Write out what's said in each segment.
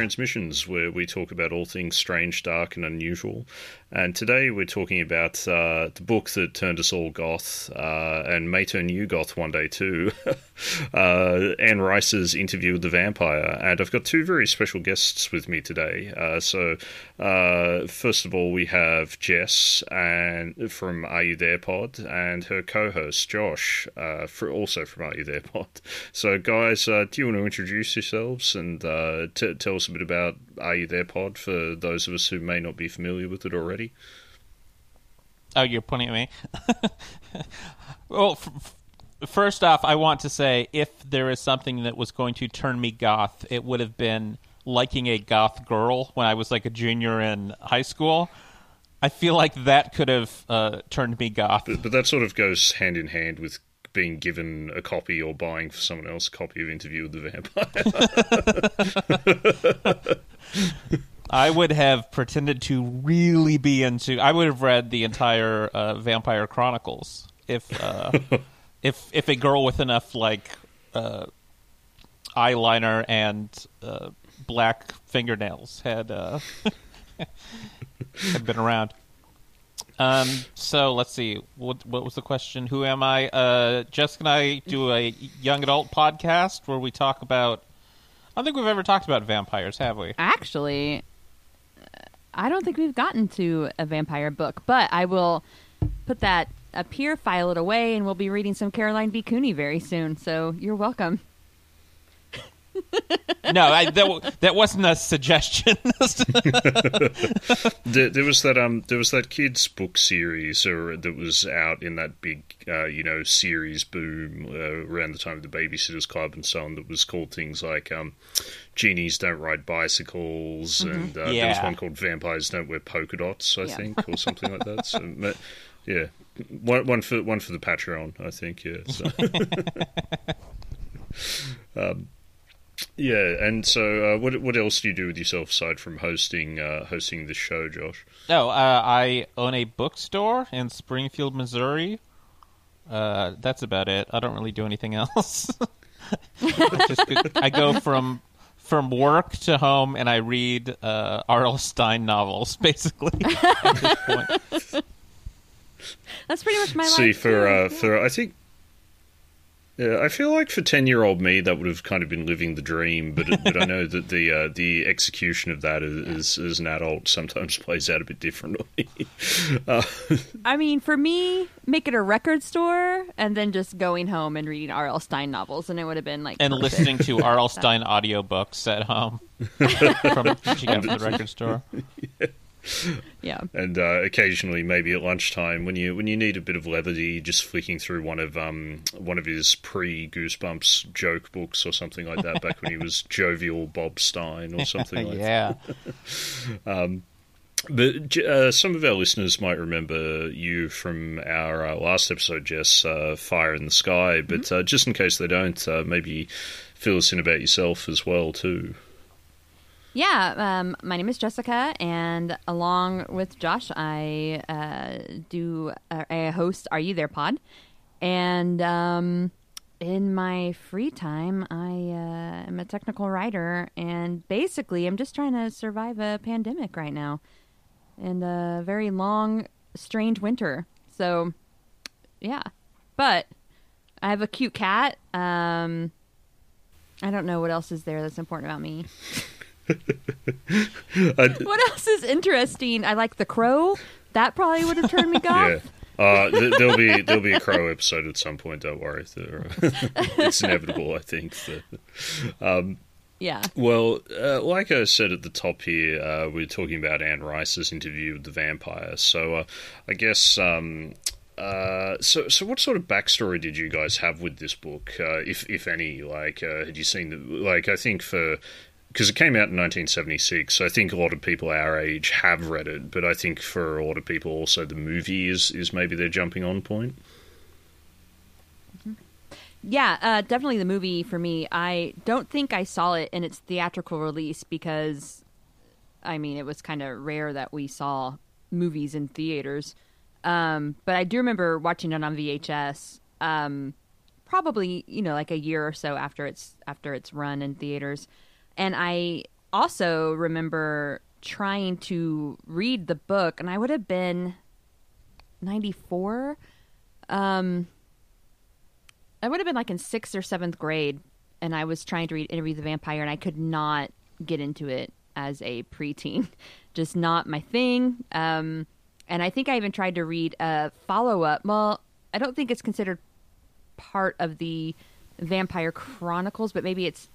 Transmissions, where we talk about all things strange, dark, and unusual. And today we're talking about uh, the book that turned us all goth uh, and may turn you goth one day too uh, Anne Rice's interview with the vampire. And I've got two very special guests with me today. Uh, so, uh, first of all, we have Jess and from Are You There Pod and her co host Josh, uh, for, also from Are You There Pod. So, guys, do you want to introduce yourselves and t- tell us a bit about Are You There Pod for those of us who may not be familiar with it already? Oh, you're pointing at me. well, f- first off, I want to say if there is something that was going to turn me goth, it would have been liking a goth girl when I was like a junior in high school. I feel like that could have uh, turned me goth. But, but, that sort of goes hand in hand with being given a copy or buying for someone else a copy of Interview with the Vampire. I would have pretended to really be into. I would have read the entire uh, Vampire Chronicles if uh, if if a girl with enough like uh, eyeliner and uh, black fingernails had uh, had been around. Um, so let's see. What, what was the question? Who am I? Uh, Jessica and I do a young adult podcast where we talk about. I don't think we've ever talked about vampires, have we? Actually, I don't think we've gotten to a vampire book, but I will put that up here, file it away, and we'll be reading some Caroline B. Cooney very soon. So you're welcome. no, I, that that wasn't a suggestion. there, there, was that um, there was that kids book series or that was out in that big uh, you know series boom uh, around the time of the Babysitters Club and so on. That was called things like um, genies don't ride bicycles, mm-hmm. and uh, yeah. there was one called vampires don't wear polka dots, I yeah. think, or something like that. So, yeah, one, one for one for the Patreon, I think. Yeah. So. um, yeah, and so uh, what what else do you do with yourself aside from hosting uh, hosting the show, Josh? No, uh, I own a bookstore in Springfield, Missouri. Uh, that's about it. I don't really do anything else. Just, I go from from work to home and I read uh, R.L. Stine novels, basically. at this point. That's pretty much my See, life. See, for uh, for I think yeah, I feel like for ten-year-old me, that would have kind of been living the dream. But but I know that the uh, the execution of that is, yeah. as an adult sometimes plays out a bit differently. uh, I mean, for me, make it a record store and then just going home and reading R.L. Stine novels, and it would have been like and perfect. listening to R.L. Stine audiobooks at home from the record store. Yeah. yeah. And uh, occasionally, maybe at lunchtime, when you when you need a bit of levity, just flicking through one of um one of his pre Goosebumps joke books or something like that, back when he was jovial Bob Stine or something like yeah. that. um, but uh, some of our listeners might remember you from our uh, last episode, Jess, uh, Fire in the Sky. But mm-hmm. Uh, just in case they don't, uh, maybe fill us in about yourself as well, too. Yeah, um, my name is Jessica, and along with Josh, I uh, do uh, a host Are You There Pod, and um, in my free time, I uh, am a technical writer, and basically, I'm just trying to survive a pandemic right now, and a very long, strange winter. So, yeah, but I have a cute cat. Um, I don't know what else is there that's important about me. what else is interesting? I like the crow. That probably would have turned me off. Yeah. Uh, th- there'll be there'll be a crow episode at some point. Don't worry, it's inevitable. I think. Um, yeah. Well, uh, like I said at the top here, uh, we're talking about Anne Rice's interview with the vampire. So uh, I guess. Um, uh, so, so what sort of backstory did you guys have with this book, uh, if if any? Like, uh, had you seen the like? I think for because it came out in 1976. So I think a lot of people our age have read it, but I think for a lot of people also the movie is is maybe their jumping on point. Mm-hmm. Yeah, uh, definitely the movie for me. I don't think I saw it in its theatrical release because, I mean, it was kind of rare that we saw movies in theaters. Um, but I do remember watching it on VHS. Um, probably, you know, like a year or so after its after its run in theaters and I also remember trying to read the book, and I would have been 94. Um, I would have been like in sixth or seventh grade, and I was trying to read Interview the Vampire, and I could not get into it as a preteen. Just not my thing. Um, and I think I even tried to read a follow up. Well, I don't think it's considered part of the Vampire Chronicles, but maybe it's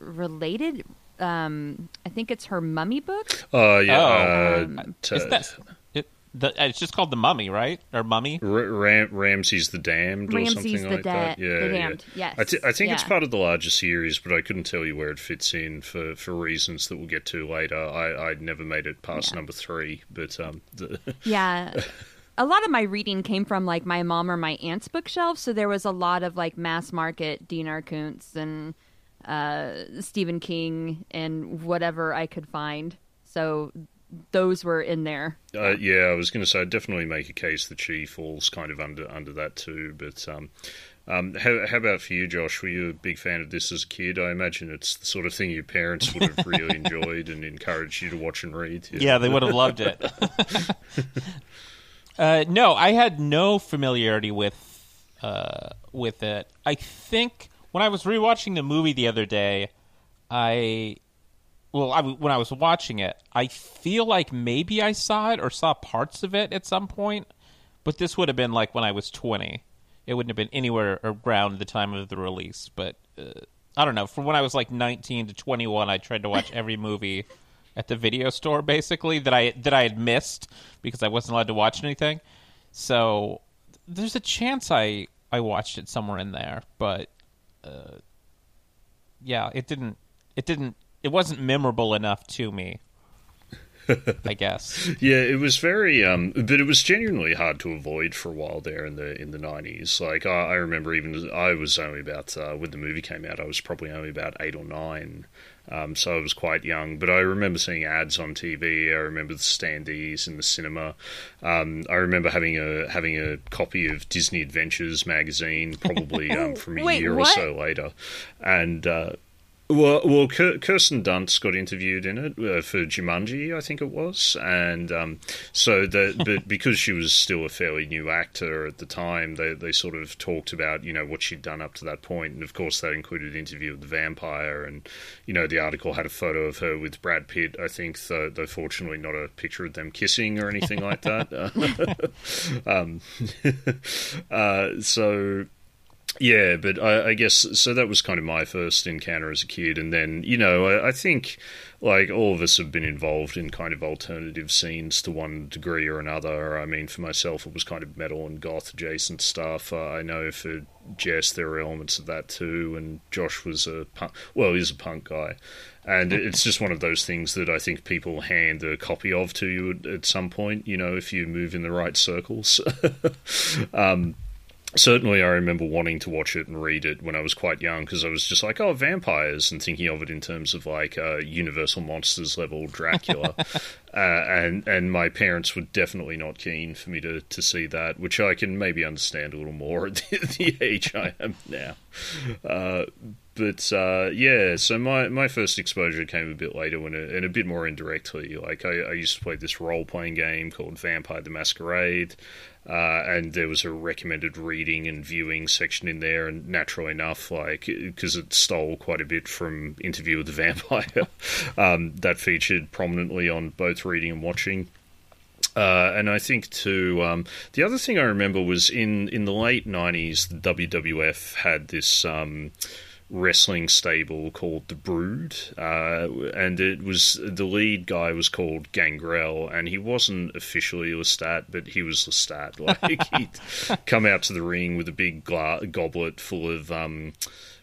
related. Um, I think it's her mummy book. Oh yeah, Oh. uh, Um, t- Is that it, the, it's just called the Mummy, right? Or Mummy? R- Ram- Ramses the Damned or something the like that. Yeah, the yeah. Yes, I, th- I think it's part of the larger series, but I couldn't tell you where it fits in for, for reasons that we'll get to later. I I never made it past Yeah. number three, but um, the, Yeah. a lot of my reading came from like my mom or my aunt's bookshelf, so there was a lot of like mass market Dean R. Koontz and uh, Stephen King and whatever I could find. So those were in there. uh, yeah, I was going to say I'd definitely make a case that she falls kind of under under that too. But um, um, how, how about for you, Josh? Were you a big fan of this as a kid? I imagine it's the sort of thing your parents would have really enjoyed and encouraged you to watch and read. Yeah, they would have loved it. uh, no, I had no familiarity with uh, with it. I think when I was rewatching the movie the other day, I well, I, when I was watching it, I feel like maybe I saw it or saw parts of it at some point, but this would have been like when I was twenty. It wouldn't have been anywhere around the time of the release, but uh, I don't know. From when I was like nineteen to twenty-one, I tried to watch every movie at the video store, basically that I that I had missed because I wasn't allowed to watch anything. So there's a chance I I watched it somewhere in there, but uh, yeah, it didn't it didn't it wasn't memorable enough to me. I guess. Yeah, it was very, um, but it was genuinely hard to avoid for a while there in the in the nineties. Like I, I remember, even I was only about uh, when the movie came out, I was probably only about eight or nine, um, so I was quite young. But I remember seeing ads on TV. I remember the standees in the cinema. Um, I remember having a having a copy of Disney Adventures magazine, probably um, from a Wait, year what? or so later, and. Uh, well, well, Kirsten Dunst got interviewed in it uh, for Jumanji, I think it was, and um, so that, but because she was still a fairly new actor at the time, they they sort of talked about you know what she'd done up to that point, and of course that included interview with the vampire, and you know the article had a photo of her with Brad Pitt, I think, though, though fortunately not a picture of them kissing or anything like that. um, uh, so. Yeah, but I, I guess so. That was kind of my first encounter as a kid, and then you know, I, I think like all of us have been involved in kind of alternative scenes to one degree or another. I mean, for myself, it was kind of metal and goth adjacent stuff. Uh, I know for Jess, there are elements of that too, and Josh was a punk, well, he's a punk guy, and it's just one of those things that I think people hand a copy of to you at, at some point. You know, if you move in the right circles. um, certainly I remember wanting to watch it and read it when I was quite young because I was just like, oh, vampires, and thinking of it in terms of like uh, Universal Monsters level Dracula. uh, and and my parents were definitely not keen for me to, to see that, which I can maybe understand a little more at the, the age I am now. Uh, but uh, yeah, so my, my first exposure came a bit later when it, and a bit more indirectly. Like I, I used to play this role playing game called Vampire the Masquerade, uh, and there was a recommended reading and viewing section in there. And naturally enough, like because it stole quite a bit from Interview with the Vampire, um, that featured prominently on both reading and watching. Uh, and I think too, um, the other thing I remember was in, in the late '90s, the WWF had this um, wrestling stable called the Brood, uh, and it was the lead guy was called Gangrel, and he wasn't officially Lestat, but he was Lestat. Like he'd come out to the ring with a big gla- goblet full of. Um,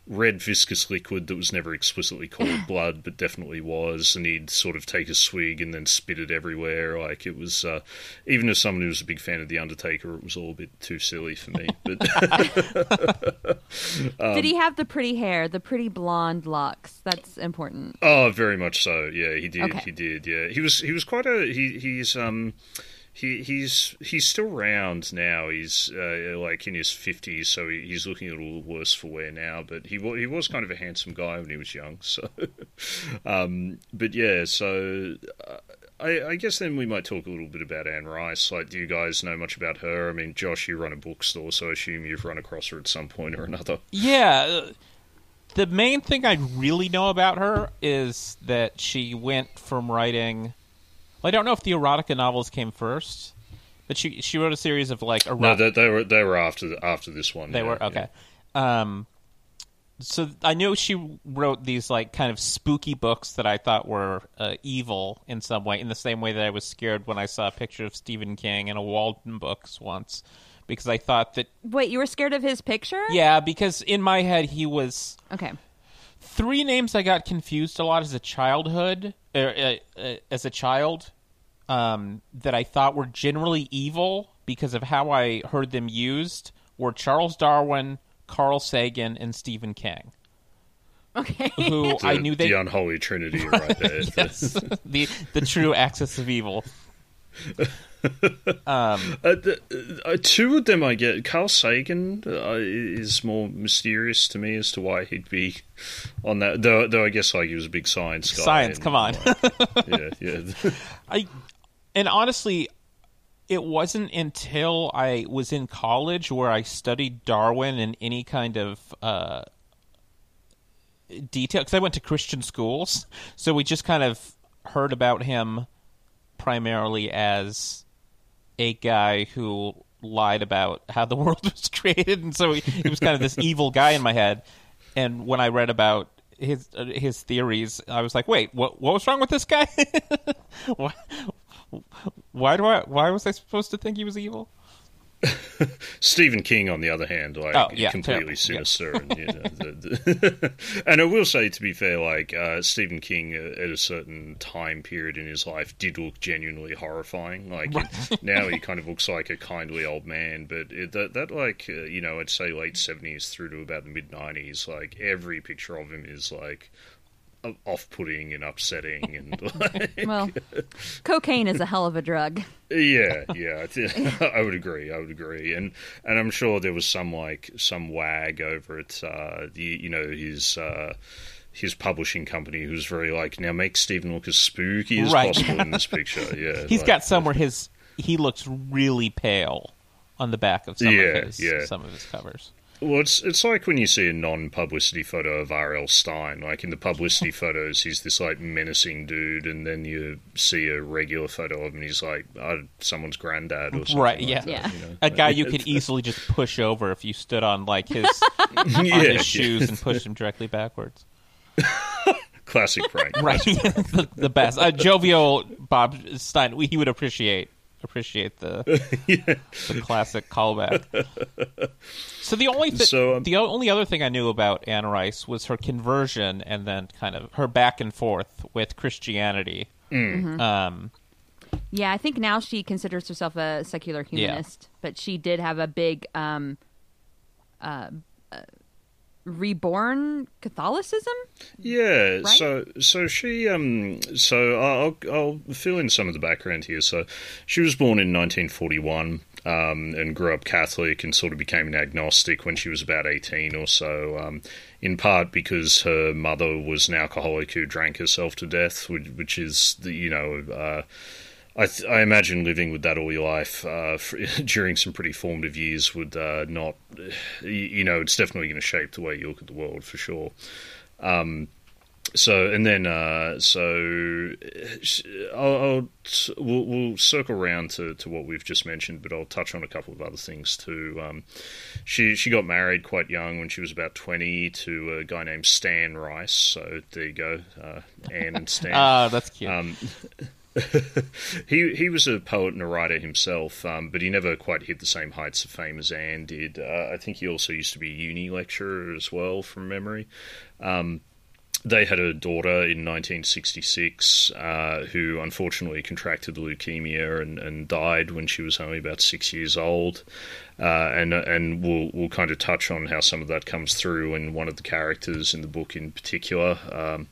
red viscous liquid that was never explicitly called blood, but definitely was, and he'd sort of take a swig and then spit it everywhere. Like it was, uh, even as someone who was a big fan of the Undertaker, it was all a bit too silly for me. But Did he have the pretty hair, the pretty blonde locks? That's important. oh, very much so. Yeah, he did. Okay. He did. Yeah, he was. He was quite a. He he's um. He he's he's still around now. He's uh, like in his fifties, so he, he's looking a little worse for wear now. But he he was kind of a handsome guy when he was young. So, um, but yeah, so. Uh, I, I, guess then we might talk a little bit about Anne Rice. Like, do you guys know much about her? I mean, Josh, you run a bookstore, so I assume you've run across her at some point or another. Yeah. Uh, the main thing I really know about her is that she went from writing well, I don't know if the erotica novels came first, but she she wrote a series of like erotic- no, they, they, were they were after after this one. They yeah, were okay. Yeah. Um, so I know she wrote these like kind of spooky books that I thought were uh, evil in some way, in the same way that I was scared when I saw a picture of Stephen King in a Waldenbooks once, because I thought that. Wait, you were scared of his picture? Yeah, because in my head he was okay. Three names I got confused a lot as a childhood, er, uh, uh, as a child, um, that I thought were generally evil because of how I heard them used were Charles Darwin, Carl Sagan, and Stephen King. Okay. Who the, I knew they the unholy trinity right there. yes, the the true axis of evil. Um, uh, the, uh, two of them I get. Carl Sagan uh, is more mysterious to me as to why he'd be on that. Though, though I guess like he was a big science guy. Science, come on. Yeah, yeah. I and honestly, it wasn't until I was in college where I studied Darwin in any kind of uh, detail because I went to Christian schools, so we just kind of heard about him primarily as a guy who lied about how the world was created, and so he, he was kind of this evil guy in my head. And when I read about his uh, his theories, I was like, "Wait, what? What was wrong with this guy? why, why do I? Why was I supposed to think he was evil?" Stephen King, on the other hand, like oh, yeah, completely terrible. sinister, yeah. and, you know, the, the and I will say, to be fair, like uh, Stephen King uh, at a certain time period in his life did look genuinely horrifying. Like now, he kind of looks like a kindly old man, but it, that that like uh, you know, I'd say late seventies through to about the mid nineties, like every picture of him is like off-putting and upsetting and like, well cocaine is a hell of a drug yeah yeah i would agree i would agree and and i'm sure there was some like some wag over at uh the you know his uh his publishing company who's very like now make Stephen look as spooky as right. possible in this picture. Yeah, he's like, got somewhere his he looks really pale on the back of some yeah, of his yeah. some of his covers. Well, it's it's like when you see a non-publicity photo of R.L. Stine. Like in the publicity photos, he's this like menacing dude, and then you see a regular photo of him, and he's like uh, someone's granddad or something. Right? Like yeah, that, yeah. You know? a guy you could easily just push over if you stood on like his on yeah, his shoes and pushed him directly backwards. Classic prank. Right, the, the best. Uh, jovial Bob Stine, he would appreciate appreciate the yeah. the classic callback. So the only th- So, um, the only other thing I knew about Anne Rice was her conversion and then kind of her back and forth with Christianity. Mm. Um, yeah i think now she considers herself a secular humanist but she did have a big um uh, uh reborn catholicism Yeah, Right? so so she um so I'll I'll fill in some of the background here. So she was born in 1941 um, and grew up Catholic and sort of became an agnostic when she was about 18 or so. Um, in part because her mother was an alcoholic who drank herself to death, which, which is the you know. Uh, I, th- I imagine living with that all your life uh, for, during some pretty formative years would uh, not, you know, it's definitely going to shape the way you look at the world for sure. Um, so and then uh, so I'll, I'll we'll, we'll, circle around to, to what we've just mentioned, but I'll touch on a couple of other things too. Um, she she got married quite young when she was about twenty to a guy named Stan Rice. So there you go, uh, Anne and Stan. Ah, that's cute. Um, he he was a poet and a writer himself, um, but he never quite hit the same heights of fame as Anne did. Uh, I think he also used to be a uni lecturer as well, from memory. Um, they had a daughter in 1966 uh, who unfortunately contracted leukemia and, and, died when she was only about six years old. Uh, and and we'll we'll kind of touch on how some of that comes through in one of the characters in the book in particular. Um,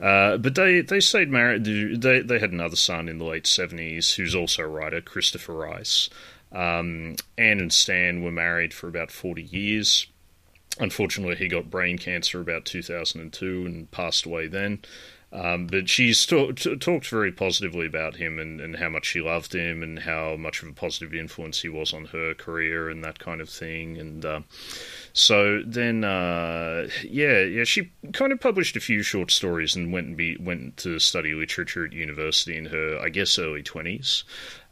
Uh, but they, they stayed married. They they had another son in the late seventies, who's also a writer, Christopher Rice. Um, Anne and Stan were married for about forty years. Unfortunately, he got brain cancer about two thousand and two and passed away then. Um, but she's t- talked very positively about him and, and how much she loved him and how much of a positive influence he was on her career and that kind of thing. And uh, so then, uh, yeah, yeah, she kind of published a few short stories and went and be went to study literature at university in her, I guess, early twenties.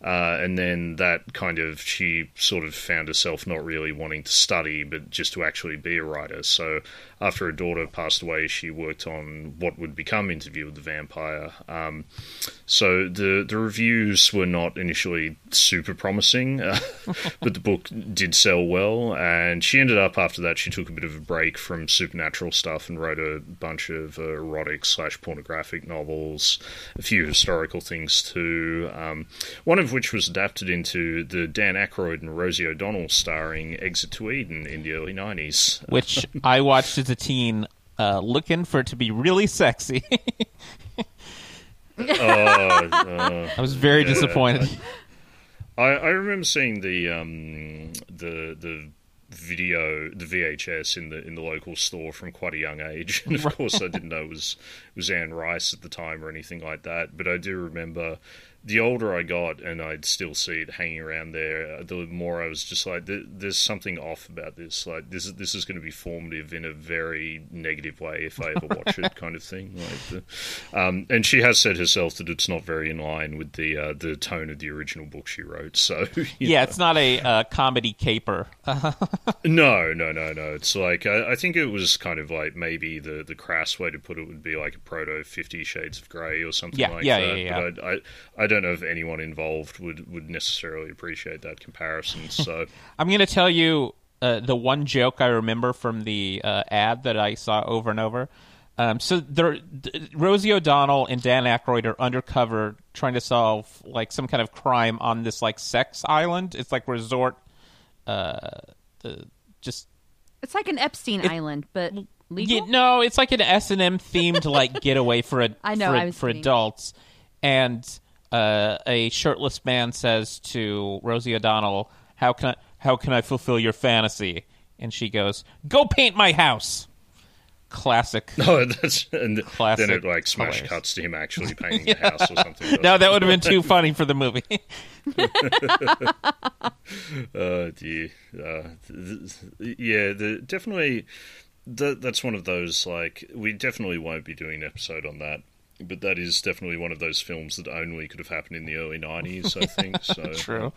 Uh, and then that kind of she sort of found herself not really wanting to study, but just to actually be a writer. So after her daughter passed away, she worked on what would become Interview with the Vampire. Um, so the the reviews were not initially super promising, but the book did sell well. And she ended up after that, she took a bit of a break from supernatural stuff and wrote a bunch of erotic slash pornographic novels, a few historical things too. Um, one of which was adapted into the Dan Aykroyd and Rosie O'Donnell starring Exit to Eden in the early 90s. Which I watched as a teen, uh, looking for it to be really sexy. uh, uh, I was very Yeah. disappointed. I, I remember seeing the um, the the video the VHS in the in the local store from quite a young age, and of course I didn't know it was it was Anne Rice at the time or anything like that. But I do remember the older I got and I'd still see it hanging around there, uh, the more I was just like, "There's something off about this. Like this is this is going to be formative in a very negative way if I ever watch it, kind of thing." Like, the, um, and she has said herself that it's not very in line with the uh, the tone of the original book she wrote. So Yeah, it's not a uh, comedy caper. no, no, no, no. It's like I, I think it was kind of like maybe the the crass way to put it would be like a proto Fifty Shades of Grey or something Yeah, like yeah, that. yeah, yeah. But I, I I don't know if anyone involved would would necessarily appreciate that comparison. So I'm going to tell you uh, the one joke I remember from the uh, ad that I saw over and over. Um, so there, d- Rosie O'Donnell and Dan Aykroyd are undercover trying to solve like some kind of crime on this like sex island. It's like resort, uh, the, just It's like an Epstein Island, but legal. Yeah, no, it's like an S and M themed like getaway for a I know, for, I for adults, and uh, a shirtless man says to Rosie O'Donnell, "How can I how can I fulfill your fantasy?" And she goes, "Go paint my house." Classic. no, that's and Classic then it like smash cuts to him actually painting the house or something. No, that would have been too funny for the movie. Oh dear. Uh, th- th- yeah, the, definitely. That, that's one of those like we definitely won't be doing an episode on that, but that is definitely one of those films that only could have happened in the early '90s. I think so. True.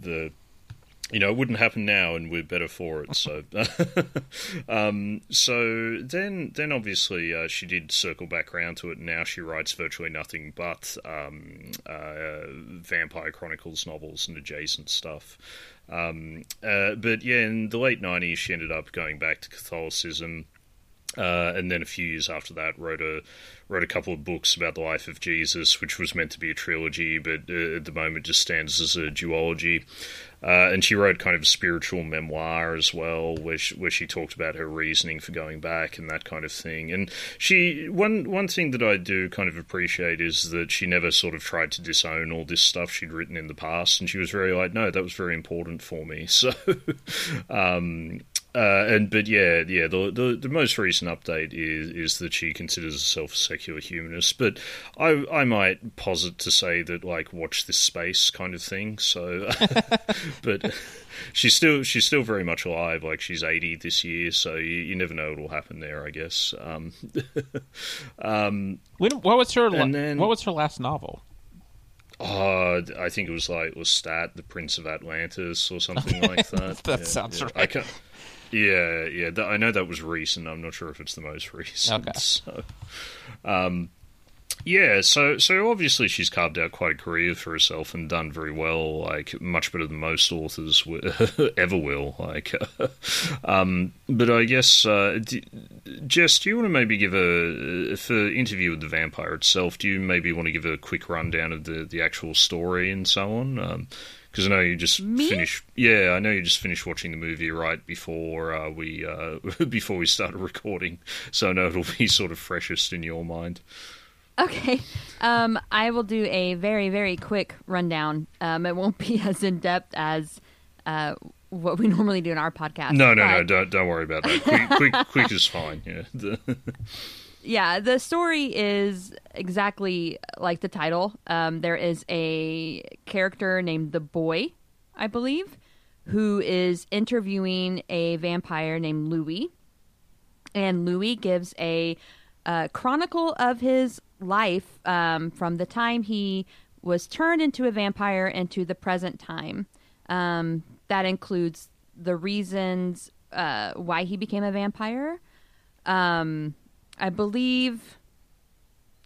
The you know, it wouldn't happen now, and we're better for it. So, um, so then, then obviously, uh, she did circle back around to it. And now she writes virtually nothing but um, uh, Vampire Chronicles novels and adjacent stuff. Um, uh, but yeah, in the late '90s, she ended up going back to Catholicism. Uh, and then a few years after that, wrote a wrote a couple of books about the life of Jesus, which was meant to be a trilogy, but uh, at the moment just stands as a duology. Uh, and she wrote kind of a spiritual memoir as well, where she, where she talked about her reasoning for going back and that kind of thing. And she one one thing that I do kind of appreciate is that she never sort of tried to disown all this stuff she'd written in the past, and she was very like, no, that was very important for me. So, um, uh, and but yeah, yeah. The, the the most recent update is is that she considers herself a secular humanist. But I I might posit to say that like watch this space kind of thing. So, but she's still she's still very much alive. Like she's eighty this year, so you, you never know what will happen there. I guess. Um, um, When, what was her? la- then- what was her last novel? Oh, I think it was like Lestat, the Prince of Atlantis, or something like that. That sounds yeah. right. Yeah, yeah. th- I know that was recent. I'm not sure if it's the most recent. Okay. So, um, Yeah, so so obviously she's carved out quite a career for herself and done very well, like much better than most authors w- ever will. Like, um, but I guess, uh, do, Jess, do you want to maybe give a for interview with the vampire itself? Do you maybe want to give a quick rundown of the the actual story and so on? Because I know you just Me? finished. Yeah, I know you just finished watching the movie right before uh, we uh, before we started recording, so I know it'll be sort of freshest in your mind. Okay. Um, I will do a very, very quick rundown. Um, it won't be as in depth as uh, what we normally do in our podcast. No, no, no, don't don't worry about that. Quick, quick, quick is fine. Yeah. Yeah, the story is exactly like the title. Um, there is a character named the Boy, I believe, who is interviewing a vampire named Louis, and Louis gives a uh, chronicle of his life um, from the time he was turned into a vampire into the present time. Um, that includes the reasons uh, why he became a vampire. Um, I believe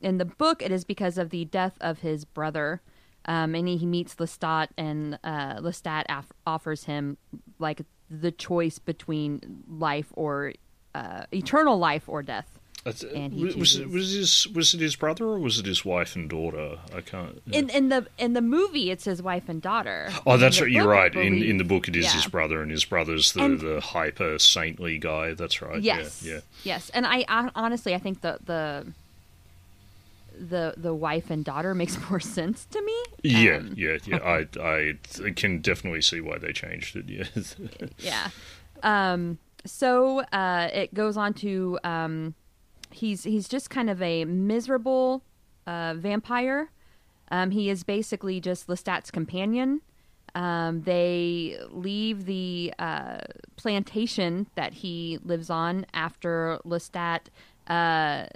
in the book it is because of the death of his brother. Um, and he, he meets Lestat, and uh, Lestat af- offers him like the choice between life or uh, eternal life or death. He was, was it, was his was it his brother or was it his wife and daughter? I can't. In in the in the movie, it's his wife and daughter. Oh, that's right. You're right. In in the book, it is yeah. his brother, and his brother's the, And- the hyper saintly guy. That's right. Yes. Yeah. Yeah. Yes. And I, I honestly, I think the the the the wife and daughter makes more sense to me. Yeah, Um, yeah, yeah. I, I can definitely see why they changed it. Yes. yeah. Um, so uh, it goes on to um, he's he's just kind of a miserable uh, vampire. Um, he is basically just Lestat's companion. Um, they leave the uh, plantation that he lives on after Lestat uh,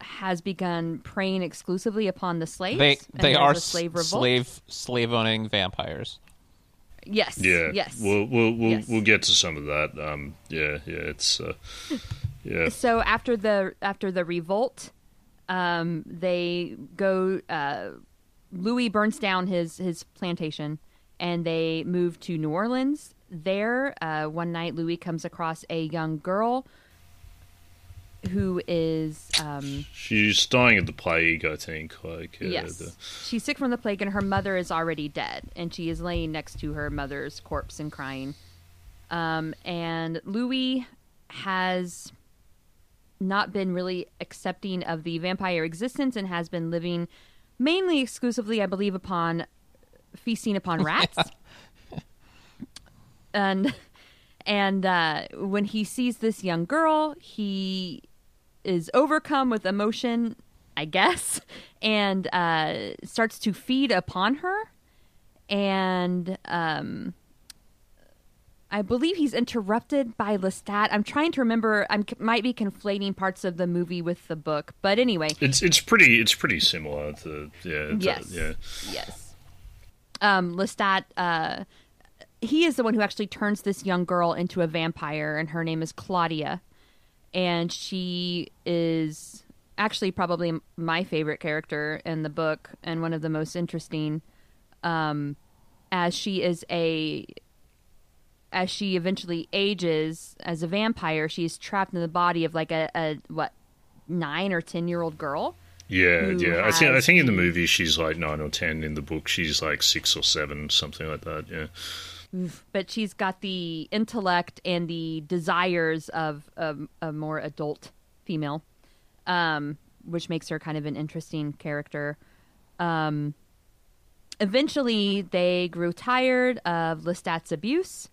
has begun preying exclusively upon the slaves. They they are slave revolt. slave slave owning vampires. Yes. yeah. Yes. We'll we'll we'll, Yes. we'll get to some of that. Um. Yeah. Yeah. It's. Yeah. so after the after the revolt, um, they go. Uh, Louis burns down his his plantation, and they move to New Orleans. There, uh, one night, Louis comes across a young girl who is um, She's dying of the plague, I think. Like. Uh, yes, the- she's sick from the plague, and her mother is already dead, and she is laying next to her mother's corpse and crying. Um, and Louis has not been really accepting of the vampire existence and has been living mainly exclusively, I believe, upon feasting upon rats. and and uh, when he sees this young girl, he is overcome with emotion, I guess, and uh, starts to feed upon her. And um, I believe he's interrupted by Lestat. I'm trying to remember. I might be conflating parts of the movie with the book, but anyway, It's it's pretty it's pretty similar to yeah to- Yes. yeah yes. Um, Lestat, uh, he is the one who actually turns this young girl into a vampire, and her name is Claudia, and she is actually probably my favorite character in the book and one of the most interesting, um, as she is a as she eventually ages as a vampire, she's trapped in the body of like a, a what nine or ten year old girl. yeah yeah. I think I think in the movie she's like nine or ten. In the book, she's like six or seven, something like that. Yeah. but she's got the intellect and the desires of a, a more adult female, um, which makes her kind of an interesting character. Um, eventually, they grew tired of Lestat's abuse,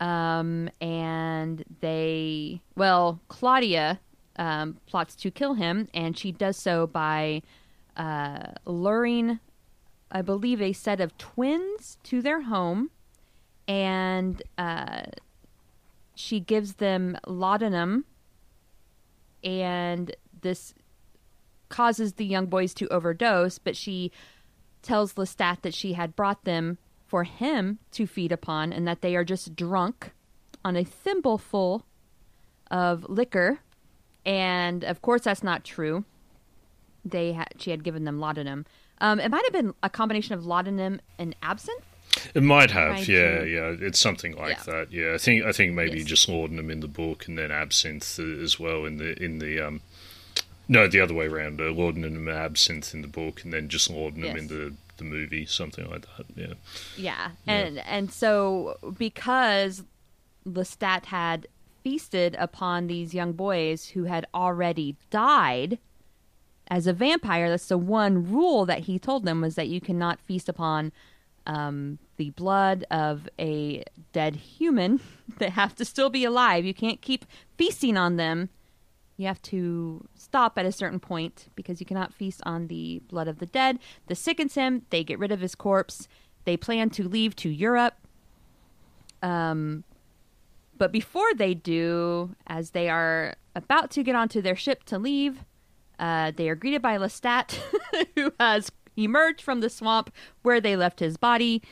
um, and they, well, Claudia um, plots to kill him, and she does so by uh, luring, I believe, a set of twins to their home and uh, she gives them laudanum, and this causes the young boys to overdose. But she tells Lestat that she had brought them for him to feed upon, and that they are just drunk on a thimbleful of liquor. And of course, that's not true. they had she had given them laudanum. Um, it might have been a combination of laudanum and absinthe. It might have, yeah. yeah. It's something like Yeah. that. Yeah, I think I think maybe Yes. just laudanum in the book and then absinthe uh, as well in the in the um. No, the other way around. Uh, laudanum and absinthe in the book, and then just laudanum Yes. in the the movie, something like that. Yeah. Yeah, and and so because Lestat had feasted upon these young boys who had already died as a vampire, that's the one rule that he told them was that you cannot feast upon um, the blood of a dead human that have to still be alive. You can't keep feasting on them. You have to stop at a certain point because you cannot feast on the blood of the dead. This sickens him. They get rid of his corpse. They plan to leave to Europe. Um, but before they do, as they are about to get onto their ship to leave, uh, they are greeted by Lestat, who has emerged from the swamp where they left his body.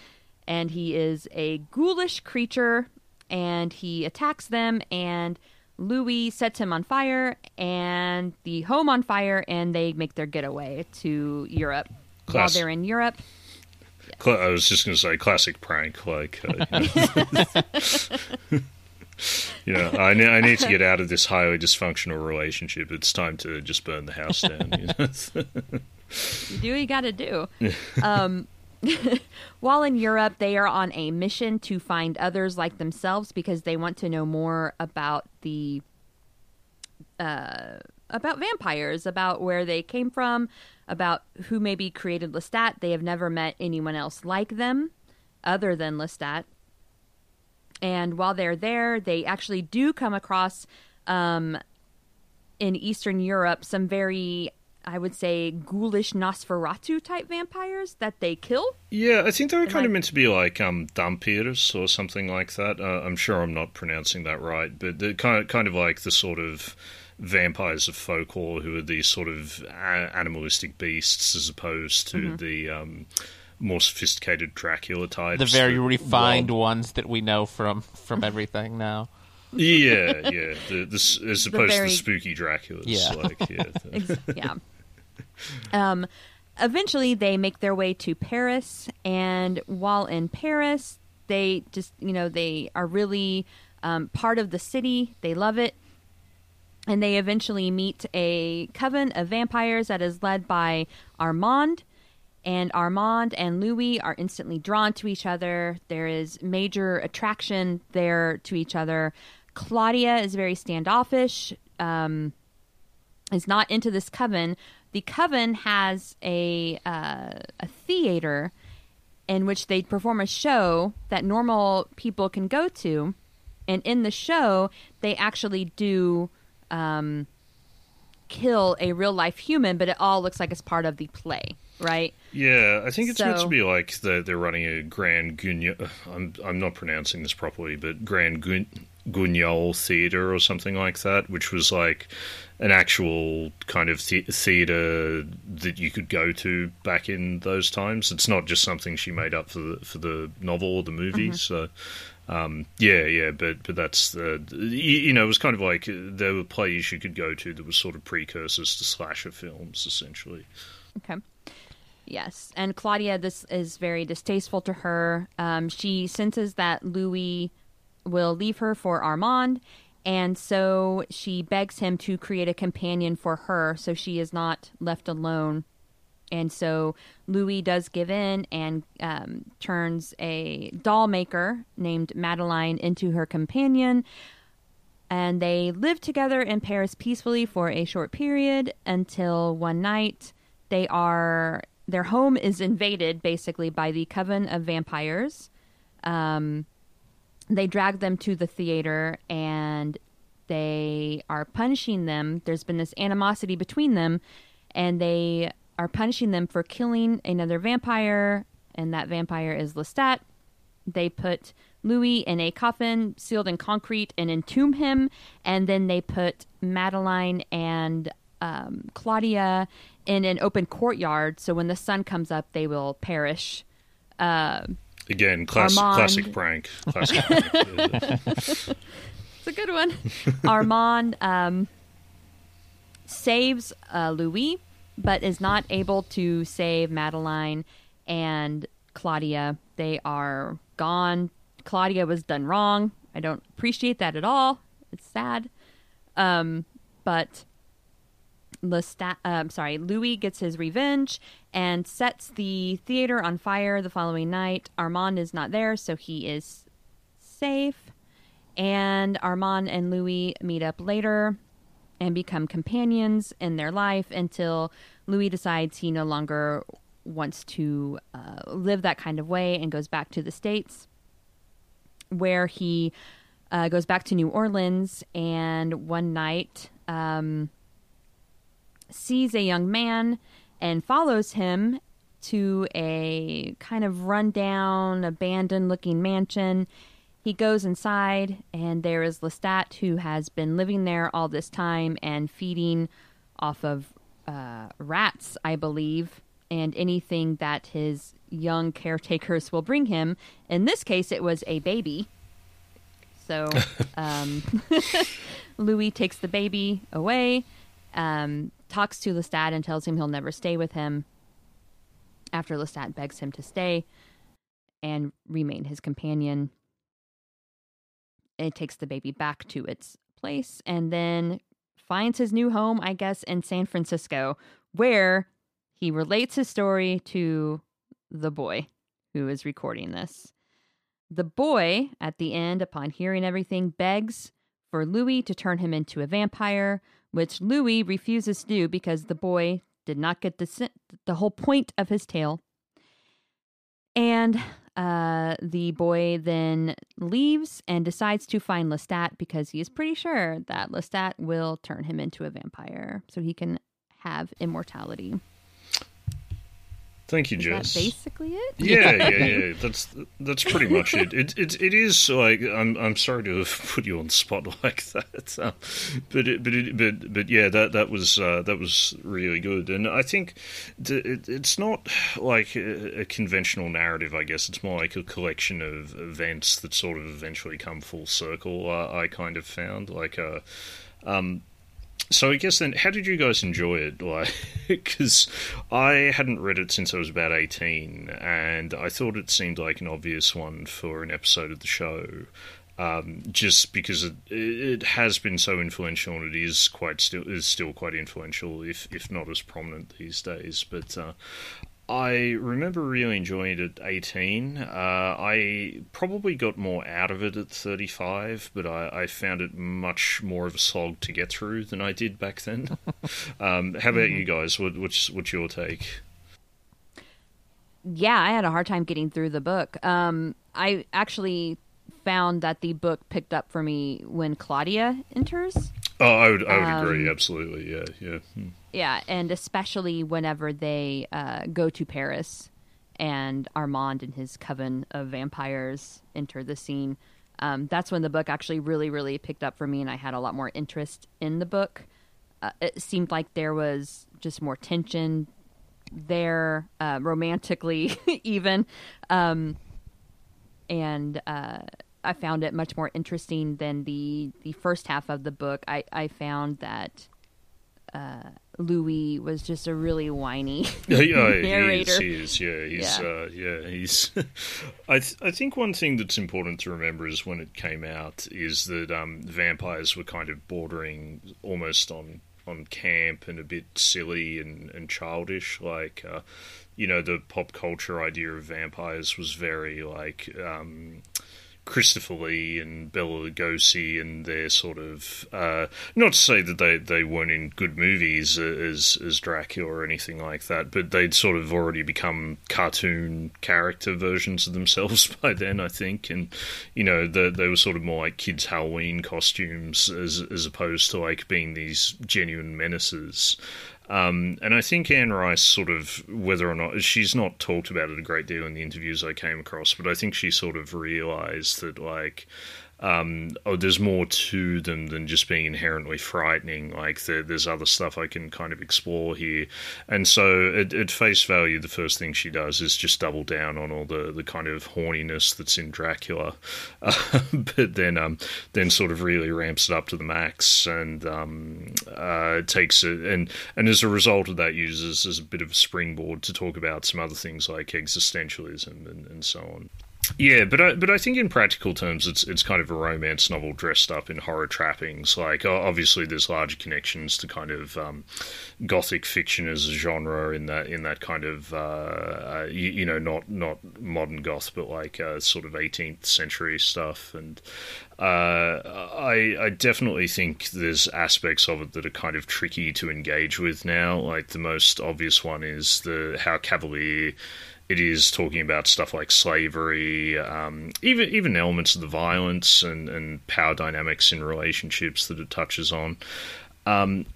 And he is a ghoulish creature, and he attacks them. And Louis sets him on fire, and the home on fire, and they make their getaway to Europe. While they're in Europe, Cla- I was just going to say classic prank, like. Uh, you know. You know, I, ne- I need to get out of this highly dysfunctional relationship. It's time to just burn the house down. You know? you do what you got to do. Um, while in Europe, they are on a mission to find others like themselves because they want to know more about the uh, about vampires, about where they came from, about who maybe created Lestat. They have never met anyone else like them, other than Lestat. And while they're there, they actually do come across um, in Eastern Europe some very, I would say, ghoulish Nosferatu type vampires that they kill. Yeah, I think they were kind I- of meant to be like um, Dampirs or something like that. Uh, I'm sure I'm not pronouncing that right, but they're kind of, kind of like the sort of vampires of folklore who are these sort of a- animalistic beasts as opposed to Mm-hmm. the um, more sophisticated Dracula types. the very refined rob- ones that we know from from everything now. Yeah, yeah. The, this, as opposed very- to the spooky Draculas. Yeah. Like, yeah. the- yeah. Um, eventually, they make their way to Paris, and while in Paris, they just you know they are really um, part of the city. They love it, and they eventually meet a coven of vampires that is led by Armand. And Armand and Louis are instantly drawn to each other. There is major attraction there to each other. Claudia is very standoffish. Um, is not into this coven. The coven has a uh, a theater in which they perform a show that normal people can go to, and in the show they actually do um, kill a real life human, but it all looks like it's part of the play, right? Yeah, I think it's meant to be like they're, they're running a Grand Guignol. I'm I'm not pronouncing this properly, but Grand Gun- Guignol Theatre or something like that, which was like an actual kind of the- theatre that you could go to back in those times. It's not just something she made up for the for the novel or the movie. So. Um, yeah, yeah, but but that's the you, you know it was kind of like uh, there were plays you could go to that were sort of precursors to slasher films, essentially. Okay. Yes, and Claudia, this is very distasteful to her. Um, she senses that Louis will leave her for Armand, and so she begs him to create a companion for her, so she is not left alone. And so Louis does give in and um, turns a doll maker named Madeline into her companion. And they live together in Paris peacefully for a short period until one night they are their home is invaded basically by the coven of vampires. Um, they drag them to the theater and they are punishing them. There's been this animosity between them, and they are punishing them for killing another vampire, and that vampire is Lestat. They put Louis in a coffin sealed in concrete and entomb him, and then they put Madeline and um, Claudia in an open courtyard. So when the sun comes up, they will perish. Uh, Again, class, classic prank. Classic prank. It's a good one. Armand um, saves uh, Louis but is not able to save Madeline and Claudia. They are gone. Claudia was done wrong. I don't appreciate that at all. It's sad. Um, but Lestat, I'm sorry, Louis gets his revenge and sets the theater on fire the following night. Armand is not there, so he is safe. And Armand and Louis meet up later and become companions in their life until Louis decides he no longer wants to uh, live that kind of way and goes back to the States, where he uh, goes back to New Orleans and one night um, sees a young man and follows him to a kind of rundown, abandoned looking mansion. He goes inside, and there is Lestat, who has been living there all this time and feeding off of uh, rats, I believe, and anything that his young caretakers will bring him. In this case, it was a baby. So um, Louis takes the baby away, um, talks to Lestat, and tells him he'll never stay with him. After Lestat begs him to stay and remain his companion, it takes the baby back to its place and then finds his new home, I guess, in San Francisco, where he relates his story to the boy who is recording this. The boy, at the end, upon hearing everything, begs for Louis to turn him into a vampire, which Louis refuses to do because the boy did not get the, the whole point of his tale. And uh, the boy then leaves and decides to find Lestat because he is pretty sure that Lestat will turn him into a vampire so he can have immortality. Thank you, Is Jess. basically it? Yeah, yeah, yeah. That's that's pretty much it. It it, it is like I'm I'm sorry to have put you on the spot like that, um, but it, but it, but but yeah, that that was uh, that was really good, and I think it, it's not like a, a, conventional narrative. I guess it's more like a collection of events that sort of eventually come full circle. Uh, I kind of found like a. Uh, um, so I guess then, how did you guys enjoy it? Like, because I hadn't read it since I was about eighteen, and I thought it seemed like an obvious one for an episode of the show. Um, just because it, it has been so influential, and it is quite still is still quite influential, if if not as prominent these days. But uh, I remember really enjoying it at 18. Uh, I probably got more out of it at 35, but I, I, found it much more of a slog to get through than I did back then. um, how about mm-hmm. you guys? What, what's, what's your take? Yeah, I had a hard time getting through the book. Um, I actually found that the book picked up for me when Claudia enters. Oh, I would, I would um, agree. Absolutely. Yeah, yeah. Hmm. Yeah, and especially whenever they uh, go to Paris and Armand and his coven of vampires enter the scene. Um, that's when the book actually really, really picked up for me, and I had a lot more interest in the book. Uh, it seemed like there was just more tension there, uh, romantically, even. Um, and uh, I found it much more interesting than the the first half of the book. I, I found that uh, Louis was just a really whiny yeah, narrator. He is, he is, yeah, he's, yeah, uh, yeah he's. I th- I think one thing that's important to remember is when it came out is that um, vampires were kind of bordering almost on on camp and a bit silly and, and childish. Like, uh, you know, the pop culture idea of vampires was very like. Um, Christopher Lee and Bela Lugosi and their sort of uh, not to say that they, they weren't in good movies as as Dracula or anything like that, but they'd sort of already become cartoon character versions of themselves by then, I think, and you know the, they were sort of more like kids' Halloween costumes as as opposed to like being these genuine menaces. Um, and I think Anne Rice sort of, whether or not she's not talked about it a great deal in the interviews I came across, but I think she sort of realised that like um, oh, there's more to them than just being inherently frightening. Like there, there's other stuff I can kind of explore here, and so at, at, face value, the first thing she does is just double down on all the, the kind of horniness that's in Dracula, uh, but then um, then sort of really ramps it up to the max and um, uh, takes it and and as a result of that uses as a bit of a springboard to talk about some other things like existentialism and, and so on. Yeah, but I, but I think in practical terms, it's it's kind of a romance novel dressed up in horror trappings. Like obviously, there's large connections to kind of um, gothic fiction as a genre in that in that kind of uh, uh, you, you, know not not modern goth, but like uh, sort of 18th century stuff. And uh, I I definitely think there's aspects of it that are kind of tricky to engage with now. Like the most obvious one is the how cavalier it is talking about stuff like slavery, um, even even elements of the violence and, and power dynamics in relationships that it touches on. Um,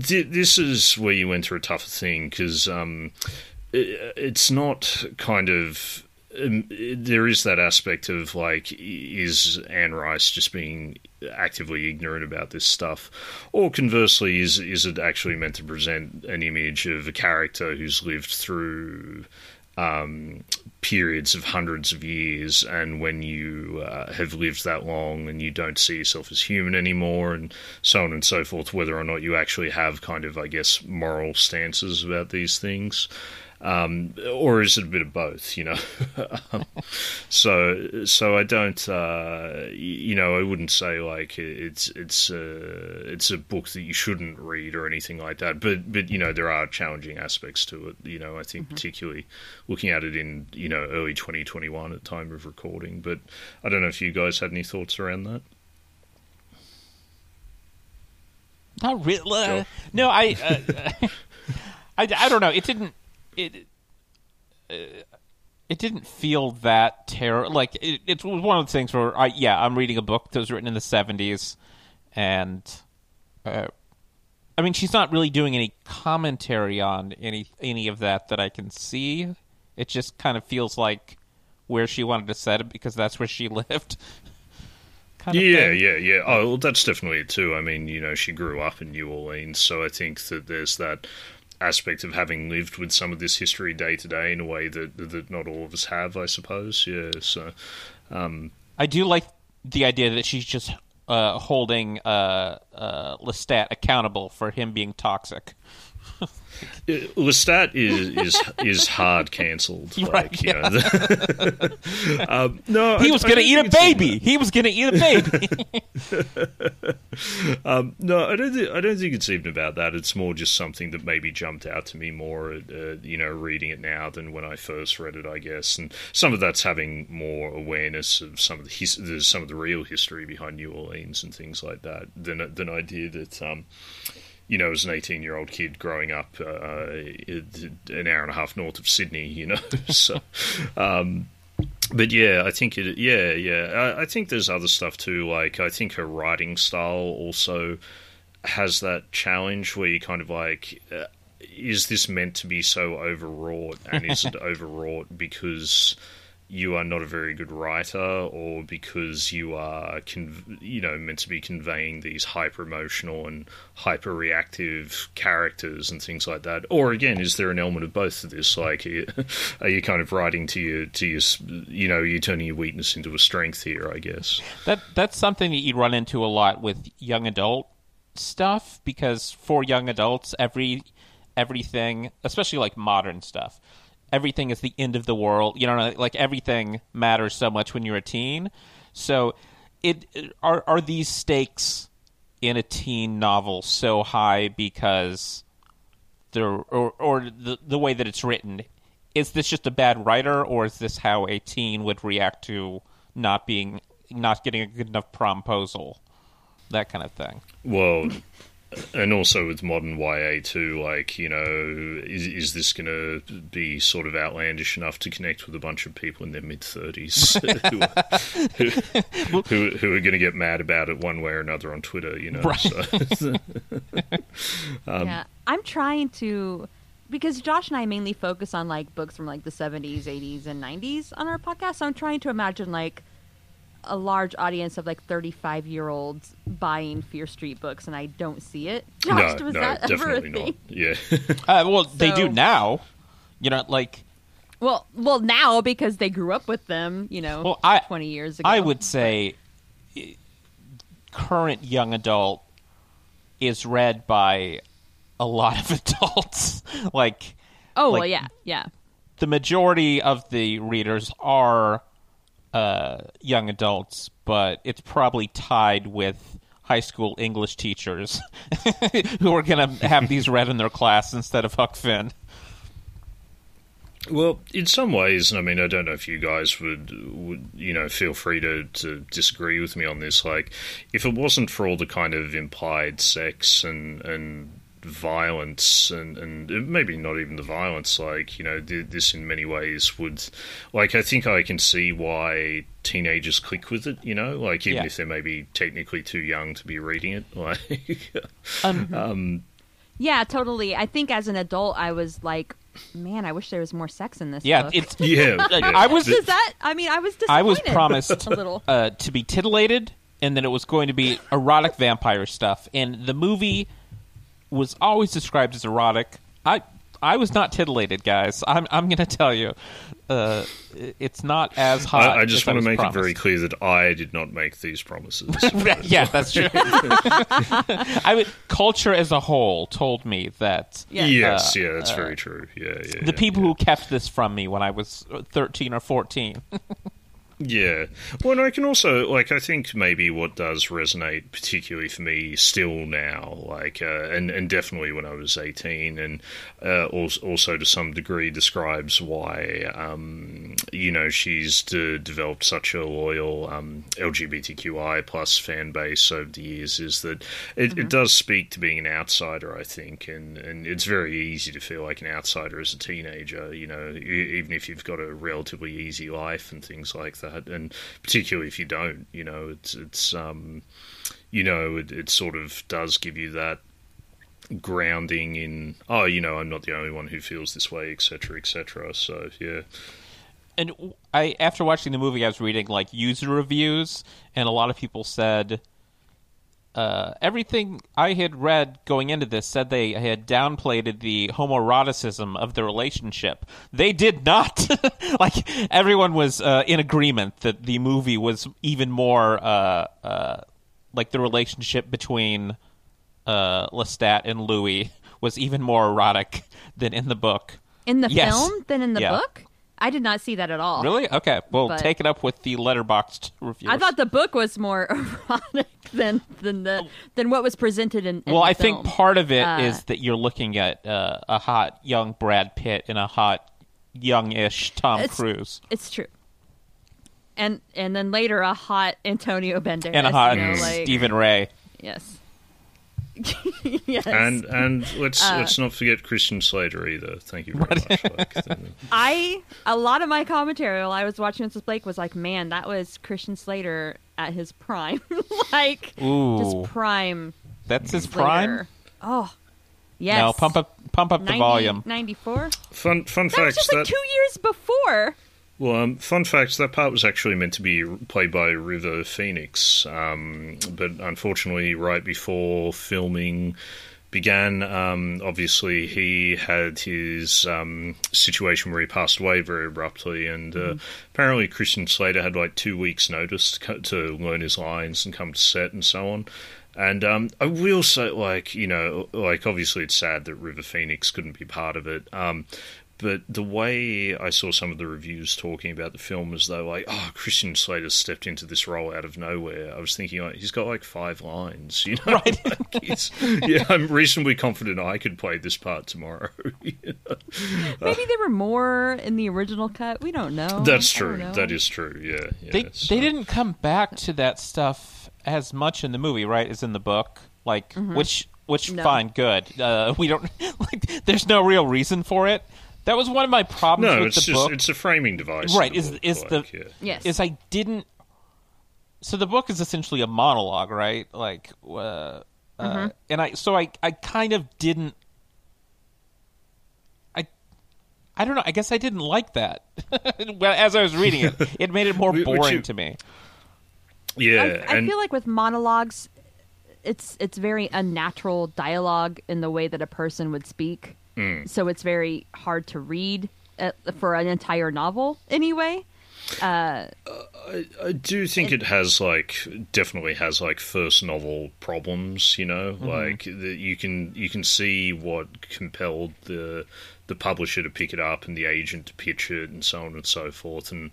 th- this is where you enter a tougher thing because um, it, it's not kind of um, there is that aspect of like, is Anne Rice just being actively ignorant about this stuff, or conversely, is is it actually meant to present an image of a character who's lived through um, periods of hundreds of years, and when you uh, have lived that long and you don't see yourself as human anymore, and so on and so forth, whether or not you actually have kind of, I guess, moral stances about these things um, or is it a bit of both? You know, so so I don't, uh, you know, I wouldn't say like it's it's a, uh, it's a book that you shouldn't read or anything like that. But but you know, there are challenging aspects to it. You know, I think mm-hmm. particularly looking at it in you know early 2021 at time of recording. But I don't know if you guys had any thoughts around that. Not really. Uh, no, I, uh, I, I don't know. It didn't it uh, it didn't feel that terror like it, it was one of the things where I yeah I'm reading a book that was written in the 70s and uh, I mean she's not really doing any commentary on any any of that that I can see it just kind of feels like where she wanted to set it because that's where she lived yeah, yeah, yeah. Oh, well, that's definitely it too. I mean, you know, she grew up in New Orleans, so I think that there's that aspect of having lived with some of this history day to day in a way that that not all of us have, I suppose. Yeah, so um, I do like the idea that she's just uh, holding uh, uh, Lestat accountable for him being toxic. Lestat is is is hard cancelled. Like, right, yeah. um, no, he I, was going to eat a baby. He was going to eat a baby. um, no, I don't. Think, I don't think it's even about that. It's more just something that maybe jumped out to me more, uh, you know, reading it now than when I first read it. I guess, and some of that's having more awareness of some of the his, some of the real history behind New Orleans and things like that than than I did at. Um, you know, as an 18 year old kid growing up uh, an hour and a half north of Sydney, you know. so, um, but yeah, I think it. Yeah, yeah. I, I, think there's other stuff too. Like I think her writing style also has that challenge where you kind of like, uh, is this meant to be so overwrought, and is it overwrought because you are not a very good writer or because you are you know meant to be conveying these hyper emotional and hyper reactive characters and things like that. Or again is there an element of both of this? Like are you kind of writing to your to your you know you're turning your weakness into a strength here i guess? That that's something that you run into a lot with young adult stuff because for young adults every everything especially like modern stuff everything is the end of the world. You know, like everything matters so much when you're a teen. So, it are are these stakes in a teen novel so high because they're or or the the way that it's written? Is this just a bad writer, or is this how a teen would react to not being not getting a good enough promposal? That kind of thing. Well, and also with modern YA too, like you know, is is this going to be sort of outlandish enough to connect with a bunch of people in their mid thirties who, who, who, who, are going to get mad about it one way or another on Twitter? You know, right. so. um, yeah, I'm trying to because Josh and I mainly focus on like books from like the 70s, 80s, and 90s on our podcast. So I'm trying to imagine like a large audience of like 35 year olds buying Fear Street books, and I don't see it. Josh, no, was no, that ever a definitely thing? not. Yeah. Uh, well, they do now. You know, like Well, well, now because they grew up with them, you know, Well, I- 20 years ago. I would say current young adult is read by a lot of adults. like Oh, like- well, yeah, yeah. the majority of the readers are uh, young adults, but it's probably tied with high school English teachers who are going to have these read in their class instead of Huck Finn. Well, in some ways, and I mean, I don't know if you guys would, would you know, feel free to, to disagree with me on this. Like, if it wasn't for all the kind of implied sex and and violence and and maybe not even the violence, like you know, th- this in many ways would, like, I think I can see why teenagers click with it. You know, like even Yeah. if they're maybe technically too young to be reading it, like. Um, Yeah, totally. I think as an adult, I was like, man, I wish there was more sex in this yeah, book. it's Yeah, Like, yeah. I was- Th- Does that? I mean, I was disappointed. I was promised a little. uh, to be titillated, and that it was going to be erotic vampire stuff. And the movie was always described as erotic. I I was not titillated, guys. I'm I'm going to tell you, uh, it's not as hot. I, I just want to make promised. it very clear that I did not make these promises. yeah, that's true. I would, culture as a whole told me that Yeah. Yes, Uh, yeah, that's very true. Yeah, yeah. the yeah, people yeah. who kept this from me when I was 13 or 14. Yeah. Well, and I can also like I think maybe what does resonate particularly for me still now, like uh, and and definitely when I was eighteen, and uh, also, to some degree describes why um, you know she's de- developed such a loyal um, LGBTQI plus fan base over the years is that it, it does speak to being an outsider, I think, and and it's very easy to feel like an outsider as a teenager, you know, even if you've got a relatively easy life and things like that, and particularly if you don't, you know, it's it's um, you know, it, it sort of does give you that grounding in oh you know i'm not the only one who feels this way etc etc so yeah. And I after watching the movie, I was reading like user reviews, and a lot of people said uh, everything I had read going into this said they had downplayed the homoeroticism of the relationship. They did not. like everyone was uh, in agreement that the movie was even more uh, uh, like the relationship between uh, Lestat and Louis was even more erotic than in the book. in the Yes. film than in the Yeah. book. I did not see that at all. Really? Okay. Well, But- take it up with the Letterboxd reviewers. I thought the book was more erotic than than the than what was presented in. in Well, the I think part of it is Uh, that you're looking at uh, a hot young Brad Pitt and a hot youngish Tom It's- Cruise it's true. And and then later a hot Antonio Banderas and a hot you know, like, Stephen Rea. Yes. yes. and and let's Uh, let's not forget christian slater either thank you very much like, I a lot of my commentary while I was watching Mrs. Blake was like, man, that was Christian Slater at his prime, like Ooh. just prime. That's his Slater. prime. Oh, yes. No, pump up, pump up the volume. 94? fun fun That was facts just like that two years before. Well, um, fun facts that part was actually meant to be played by River Phoenix, um, but unfortunately, right before filming began, um, obviously he had his um, situation where he passed away very abruptly, and uh, apparently Christian Slater had like two weeks' notice to, co- to learn his lines and come to set and so on. And um, I will say, like you know, like obviously it's sad that River Phoenix couldn't be part of it. But the way I saw some of the reviews talking about the film as though like, oh, Christian Slater stepped into this role out of nowhere. I was thinking like he's got like five lines, you know. Right. Like, he's, yeah, I'm reasonably confident I could play this part tomorrow. you know? Maybe there were more in the original cut. We don't know. That's true. know. That is true. Yeah. yeah They so- they didn't come back to that stuff as much in the movie, right? As in the book, like which which No. fine, good. Uh, we don't like. There's no real reason for it. That was one of my problems No, with it's the just book. it's a framing device. right? Is book, is the like, yeah. Yes. is I didn't. So the book is essentially a monologue, right? Like, uh, uh, and I so I I kind of didn't. I I don't know. I guess I didn't like that. Well, As I was reading it, it made it more boring you- to me. Yeah, I, I and feel like with monologues, it's it's very unnatural dialogue in the way that a person would speak. Hmm. So it's very hard to read uh, for an entire novel anyway. I do think it has like definitely has like first novel problems. You know, like the, you can you can see what compelled the the publisher to pick it up and the agent to pitch it and so on and so forth. And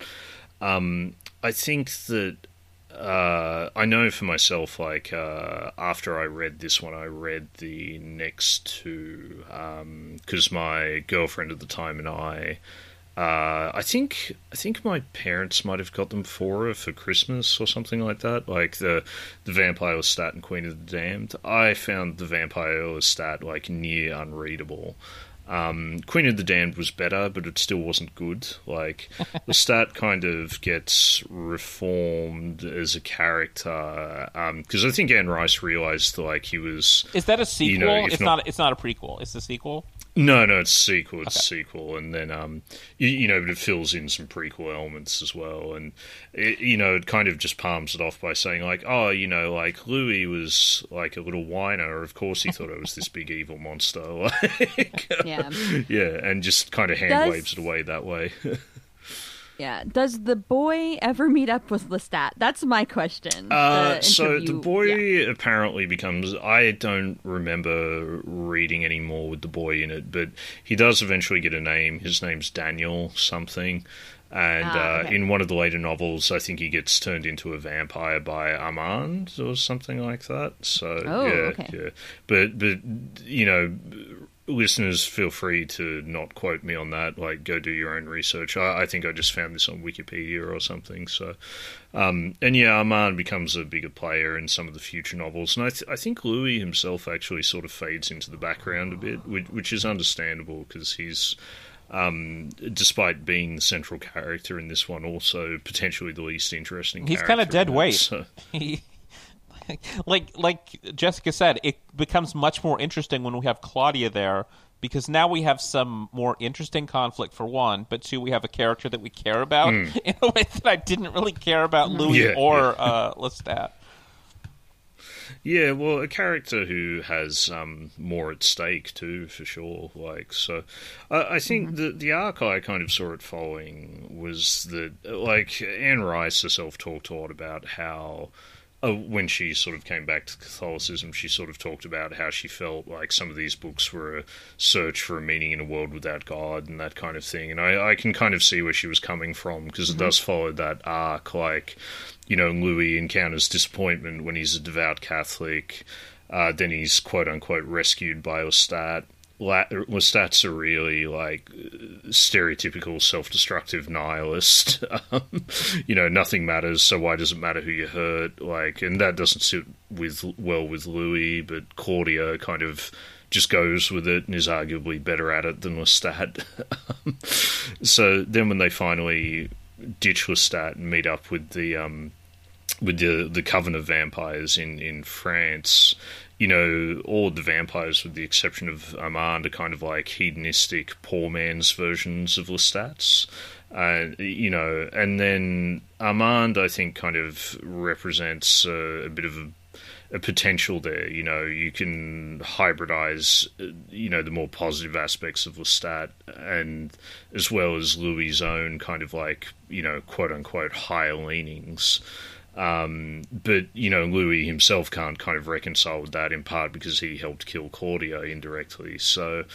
um, I think that uh, I know for myself, like uh, after I read this one, I read the next two because my girlfriend at the time and I. Uh, I think I think my parents might have got them for her for Christmas or something like that. Like the the Vampire Lestat and Queen of the Damned. I found the Vampire Lestat like near unreadable. Um, Queen of the Damned was better, but it still wasn't good. Like Lestat kind of gets reformed as a character because I think Anne Rice realized like he was Is that a sequel? You know, it's not- not. It's not a prequel. It's a sequel. No, no, it's sequel. It's a sequel, and then um, you, you know, but it fills in some prequel elements as well, and it, you know, it kind of just palms it off by saying like, oh, you know, like Louis was like a little whiner. Of course, he thought I was this big evil monster. Like, Yeah, yeah, and just kind of hand Does- waves it away that way. yeah. Does the boy ever meet up with Lestat? That's my question. Uh, The so the boy yeah. apparently becomes. I don't remember reading any more with the boy in it, but he does eventually get a name. His name's Daniel something. And Ah, uh, okay. in one of the later novels, I think he gets turned into a vampire by Armand or something like that. So Oh, yeah, okay. yeah. But but you know, listeners, feel free to not quote me on that. Like, go do your own research. I, I think I just found this on Wikipedia or something. So, um, and yeah, Armand becomes a bigger player in some of the future novels, and I, th- I think Louis himself actually sort of fades into the background a bit, which, which is understandable because he's. Um, despite being the central character in this one, also potentially the least interesting. He's kind of dead weight. so- He, like like Jessica said, it becomes much more interesting when we have Claudia there because now we have some more interesting conflict for one, but two, we have a character that we care about in a way that I didn't really care about Louis Hmm. Yeah, or yeah. Uh, Lestat. Yeah, well, a character who has um, more at stake too, for sure. Like, so I I think the the arc I kind of saw it following was that, like, Anne Rice herself talked a lot about how. Uh, when she sort of came back to Catholicism, she sort of talked about how she felt like some of these books were a search for a meaning in a world without God and that kind of thing. And I, I can kind of see where she was coming from because it does follow that arc. Like, you know, Louis encounters disappointment when he's a devout Catholic. Uh, then he's quote unquote rescued by Lestat. Lestat's a really like stereotypical self-destructive nihilist. um, you know, nothing matters, so why does it matter who you hurt? Like, and that doesn't sit with well with Louis, but Claudia kind of just goes with it and is arguably better at it than Lestat. so then, when they finally ditch Lestat and meet up with the um, with the the coven of vampires in in France, you know, all the vampires, with the exception of Armand, are kind of like hedonistic poor man's versions of Lestat's. Uh, you know, and then Armand, I think, kind of represents uh, a bit of a a potential there. You know, you can hybridize, you know, the more positive aspects of Lestat, and as well as Louis' own kind of like, you know, quote unquote higher leanings. Um, but you know, Louis himself can't kind of reconcile with that in part because he helped kill Claudia indirectly. So,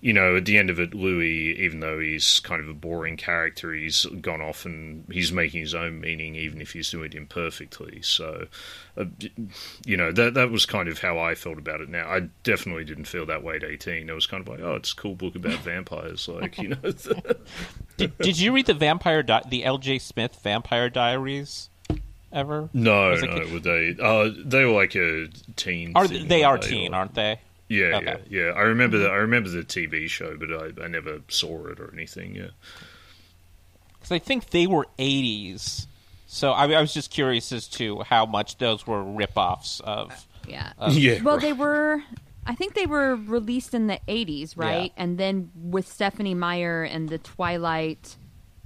you know, at the end of it, Louis, even though he's kind of a boring character, he's gone off and he's making his own meaning, even if he's doing it imperfectly. So, uh, you know, that that was kind of how I felt about it. Now, I definitely didn't feel that way at eighteen. I was kind of like, oh, it's a cool book about vampires, like you know. Did, did you read the Vampire Di- the L.J. Smith Vampire Diaries ever? no, As no, kid- were they? Uh, they were like a teen. Are thing, they are weren't teen, Or- aren't they? Yeah, Okay. Mm-hmm. yeah, yeah. I remember the I remember the TV show, but I, I never saw it or anything. Yeah. Because I think they were 80s. So I, I was just curious as to how much those were rip-offs of. Yeah. Yeah, Well, they were. I think they were released in the '80s, right? Yeah. And then with Stephenie Meyer and the Twilight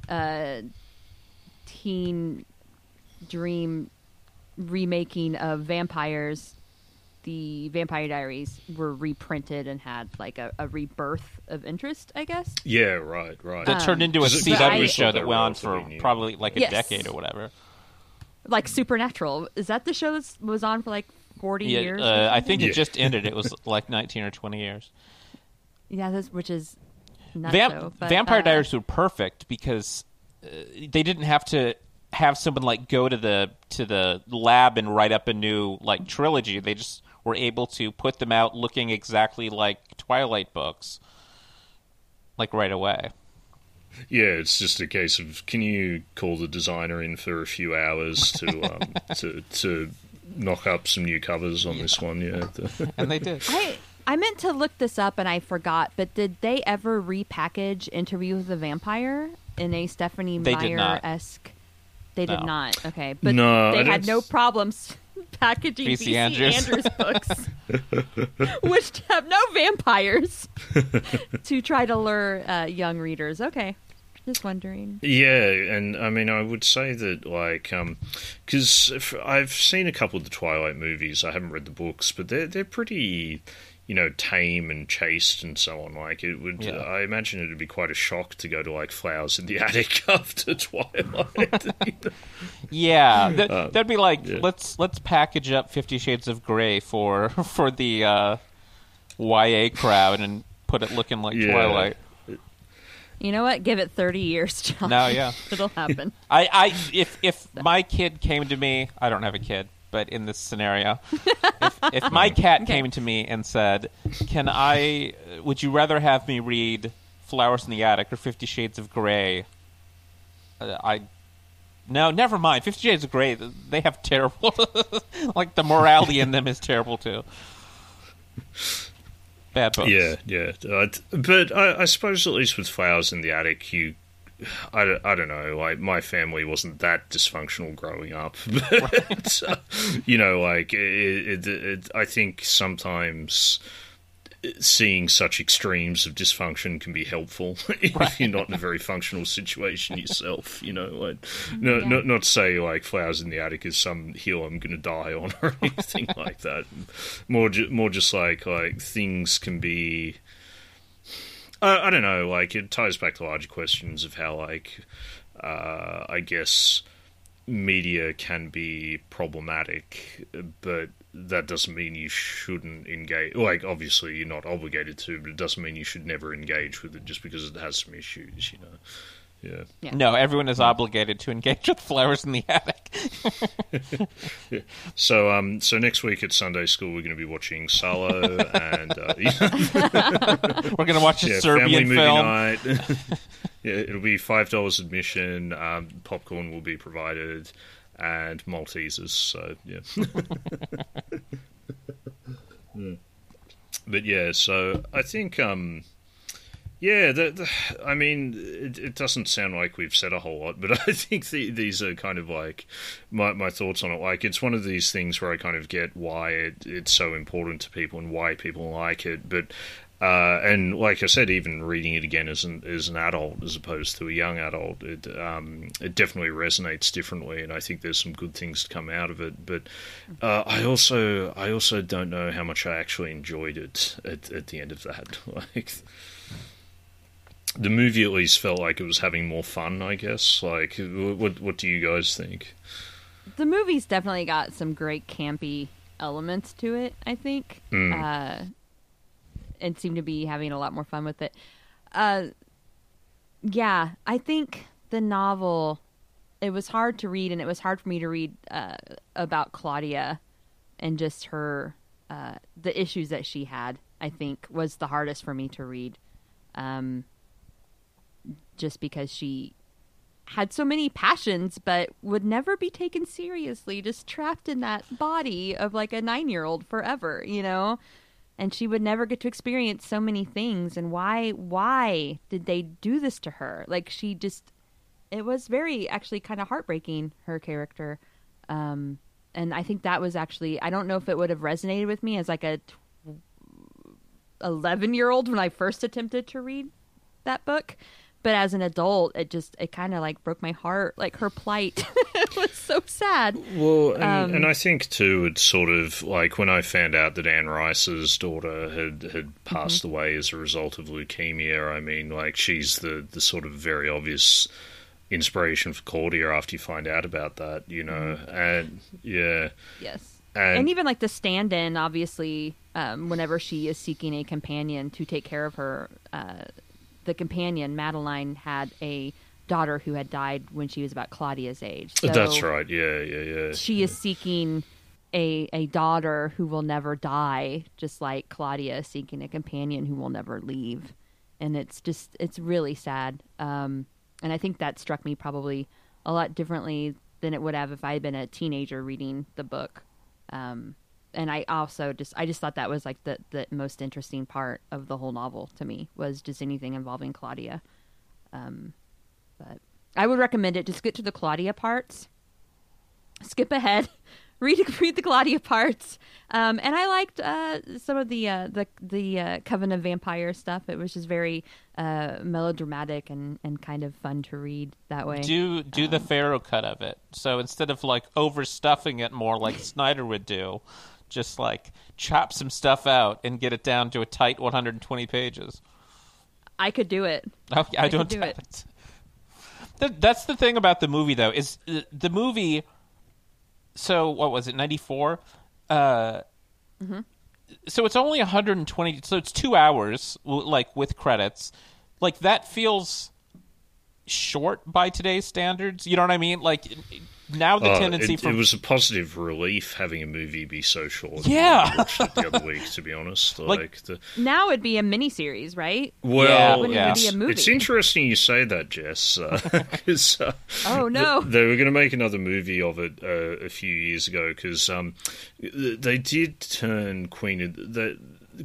uh, Teen Dream remaking of vampires, the Vampire Diaries were reprinted and had like a, a rebirth of interest, I guess. Yeah, right, right. That turned into a Because it- but CW I- show that went on for probably like a Yes. decade or whatever. Like Supernatural. Is that the show that was on for like 40 Yeah, years? uh, I something? think it just ended. It was like 19 or 20 years. Yeah, that's, which is not Vamp- so. But, Vampire uh, Diaries were perfect because uh, they didn't have to have someone like go to the to the lab and write up a new like trilogy. They just were able to put them out looking exactly like Twilight books, like right away. Yeah, it's just a case of can you call the designer in for a few hours to um, to to knock up some new covers on this one? Yeah, And they did. I I meant to look this up and I forgot, but did they ever repackage Interview with the Vampire in a Stephenie Meyer not. esque? They did No. not. Okay, but No, they had no problems packaging V.C. V.C. Andrews. Andrews, books, which have no vampires, to try to lure uh, young readers. Okay, just wondering. Yeah, and I mean, I would say that like, because I've seen a couple of the Twilight movies. I haven't read the books, but they're they're pretty, you know, tame and chaste and so on. Like, it would. Yeah. I imagine it would be quite a shock to go to like Flowers in the Attic after Twilight. Yeah, that, Uh, that'd be like yeah. let's let's package up Fifty Shades of Grey for for the uh, YA crowd and put it looking like Yeah. Twilight. You know what? Give it thirty years, John. No, yeah. it'll happen. I, I if if my kid came to me, I don't have a kid, but in this scenario, if, if my cat Okay. came to me and said, "Can I? Would you rather have me read Flowers in the Attic or Fifty Shades of Grey?" Uh, I no, never mind. Fifty Shades of Grey, they have terrible, like the morality in them is terrible too. Bad books. yeah, yeah. Uh, t- but I, I suppose at least with Flowers in the Attic, you. I, don't- I don't know. Like my family wasn't that dysfunctional growing up, but uh, you know, like it, it, it, I think sometimes seeing such extremes of dysfunction can be helpful if you're not in a very functional situation yourself. You know, like no, Yeah. not not to say like Flowers in the Attic is some hill I'm going to die on or anything like that. More, ju- more just like like things can be. I, I don't know. Like it ties back to larger questions of how like uh, I guess media can be problematic, but that doesn't mean you shouldn't engage. Like, obviously, you're not obligated to, but it doesn't mean you should never engage with it just because it has some issues, you know? Yeah. Yeah. No, everyone is obligated to engage with Flowers in the Attic. So, um, so next week at Sunday school, we're going to be watching Salo and uh, We're gonna watch a yeah, family Serbian movie film. night. yeah, it'll be five dollars admission. Um, popcorn will be provided, and Maltesers. So yeah. Mm. But yeah, so I think um, yeah, the, the, I mean, it, it doesn't sound like we've said a whole lot, but I think the, these are kind of like my my thoughts on it. Like, it's one of these things where I kind of get why it, it's so important to people and why people like it, but. Uh, and like I said, even reading it again as an as an adult as opposed to a young adult, it um, it definitely resonates differently, and I think there's some good things to come out of it. But uh, I also I also don't know how much I actually enjoyed it at, at the end of that. Like the movie at least felt like it was having more fun. I guess. Like what what do you guys think? the movie's definitely got some great campy elements to it. I think, Mm. uh, and seemed to be having a lot more fun with it. Uh, yeah, I think the novel. It was hard to read, and it was hard for me to read uh, about Claudia and just her uh, the issues that she had. I think was the hardest for me to read, um, just because she had so many passions but would never be taken seriously just trapped in that body of like a 9-year-old forever you know? And she would never get to experience so many things and why why did they do this to her? Like she just it was very actually kind of heartbreaking her character. Um and i think that was actually i don't know if it would have resonated with me as like a 11 year old when i first attempted to read that book but as an adult, it just it kind of like broke my heart. Like her plight was so sad. Well, and, Um, and I think too, it's sort of like when I found out that Anne Rice's daughter had had passed Mm-hmm. away as a result of leukemia. I mean, like she's the the sort of very obvious inspiration for Claudia after you find out about that, you know, Mm-hmm. and yeah, Yes. and, and even like the stand-in obviously um, whenever she is seeking a companion to take care of her uh, the companion madeline had a daughter who had died when she was about claudia's age. So that's right, yeah, yeah, yeah. she is seeking a a daughter who will never die just like claudia is seeking a companion who will never leave. And it's just it's really sad. Um, and i think that struck me probably a lot differently than it would have if i had been a teenager reading the book. Um, and I also just I just thought that was like the the most interesting part of the whole novel to me was just anything involving Claudia. Um, but I would recommend it. Just get to the Claudia parts, skip ahead, read read the Claudia parts. Um, and I liked uh, some of the uh, the the uh, Coven of Vampire stuff. It was just very uh, melodramatic and, and kind of fun to read that way. Do do the Pharaoh cut of it. So instead of like overstuffing it more like Snyder would do, just like chop some stuff out and get it down to a tight 120 pages. I could do it. Oh, yeah, I, I don't do it. it. Th- That's the thing about the movie, though, is the movie. So what was it? Ninety four. Uh, Mm-hmm. So it's only 120. So it's two hours, like with credits. Like that feels short by today's standards. You know what I mean? Like now the Oh, tendency it, for it was a positive relief having a movie be so short. Yeah. Watched it the other week, to be honest. Like- Like, the, Now it'd be a miniseries, right? well, Yeah, yeah. it be a it's, movie? it's interesting you say that, Jess, because uh, Oh no! th- they were going to make another movie of it uh, a few years ago because um, they did turn Queen of the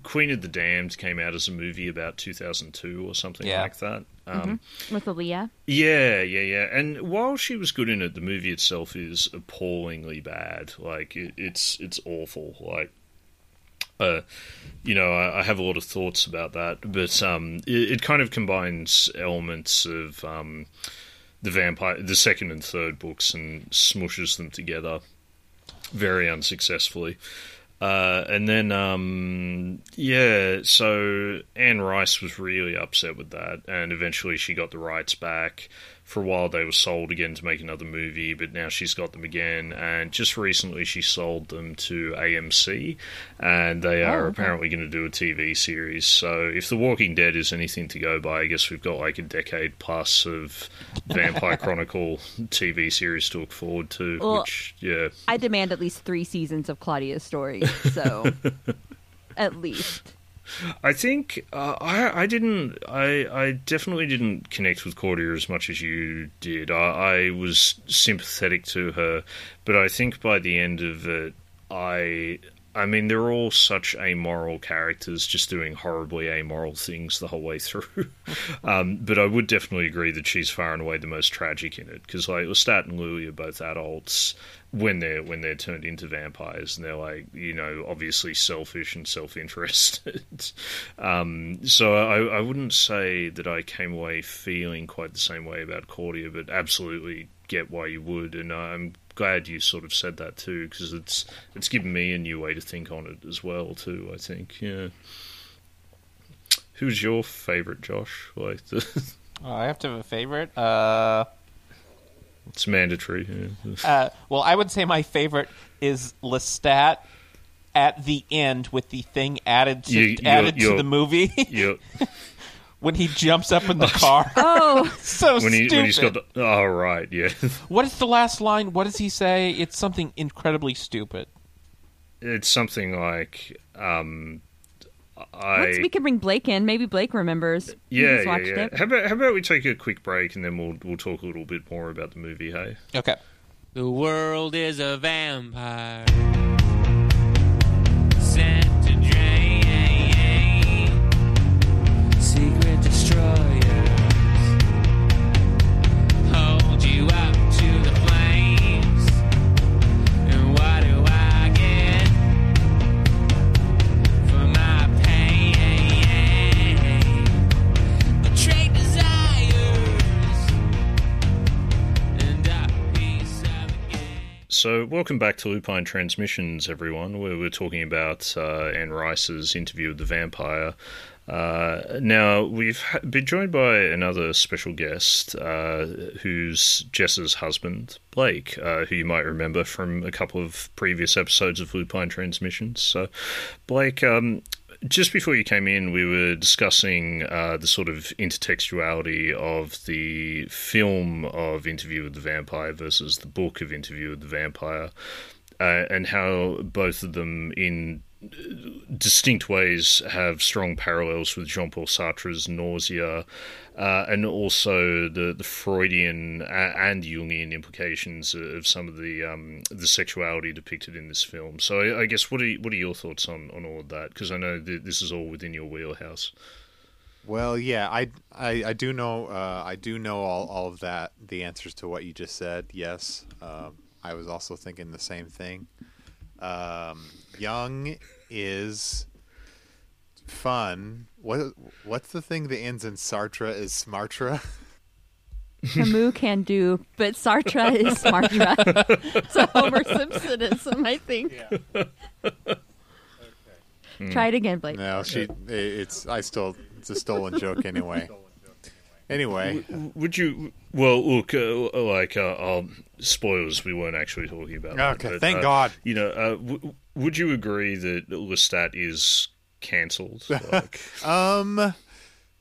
Queen of the Damned came out as a movie about 2002 or something Yeah. like that. Um, With Aaliyah, Yeah, yeah, yeah. And while she was good in it, the movie itself is appallingly bad. Like it, it's it's awful. Like, uh, you know, I, I have a lot of thoughts about that, but um, it, it kind of combines elements of um, the vampire, the second and third books, and smushes them together very unsuccessfully. Uh, and then, um, yeah, so Anne Rice was really upset with that, and eventually she got the rights back. For a while, they were sold again to make another movie, but now she's got them again. And just recently, she sold them to AMC, and they oh, are Oh, okay. apparently going to do a TV series. So, if The Walking Dead is anything to go by, I guess we've got like a decade plus of Vampire Chronicle TV series to look forward to. Well, which, yeah, I demand at least three seasons of Claudia's story. So, at least. I think uh, I I didn't I I definitely didn't connect with Claudia as much as you did. I, I was sympathetic to her, but I think by the end of it, I I mean they're all such amoral characters, just doing horribly amoral things the whole way through. um, but I would definitely agree that she's far and away the most tragic in it because like Lestat and Louis are both adults when they're when they're turned into vampires and they're like you know obviously selfish and self-interested um, so I, I wouldn't say that I came away feeling quite the same way about Claudia but absolutely get why you would and I'm glad you sort of said that too because it's it's given me a new way to think on it as well too I think yeah who's your favorite Josh like the, Oh, I have to have a favorite. Uh, it's mandatory yeah. uh, well, I would say my favorite is Lestat at the end with the thing added to, You- you're- added to you're- the movie when he jumps up in the car. Oh, so when he stupid. when he's got the, oh right yeah What is the last line? What does he say? It's something incredibly stupid. it's something like um I once we can bring Blake in, maybe Blake remembers. He yeah just yeah yeah. it. How about how about we take a quick break and then we'll we'll talk a little bit more about the movie. Hey, Okay. The world is a vampire. So welcome back to Lupine Transmissions, everyone. Where we're talking about uh, Anne Rice's interview with the vampire. Uh, now we've been joined by another special guest, uh, who's Jess's husband, Blake, uh, who you might remember from a couple of previous episodes of Lupine Transmissions. So, Blake, um, just before you came in, we were discussing uh, the sort of intertextuality of the film of Interview with the Vampire versus the book of Interview with the Vampire, uh, and how both of them, in distinct ways, have strong parallels with Jean Paul Sartre's Nausea, uh, and also the, the Freudian and Jungian implications of some of the um, the sexuality depicted in this film. So, I, I guess what are you, what are your thoughts on, on all of that? Because I know that this is all within your wheelhouse. Well, yeah, I, I, I do know uh, I do know all, all of that. The answers to what you just said. Yes, um, I was also thinking the same thing. Um, Young is fun. What what's the thing that ends in Sartre is Smartra? Camus can do, but Sartre is Smartra. so Homer Simpsonism, I think. Try it again, Blake. No, she. It's I still. It's a stolen joke anyway. Anyway, Would you? Well, look, uh, like uh, um, spoilers. We weren't actually talking about. that, Okay, but, thank uh, God. You know, uh, w- would you agree that Lestat is cancelled? Like, Um,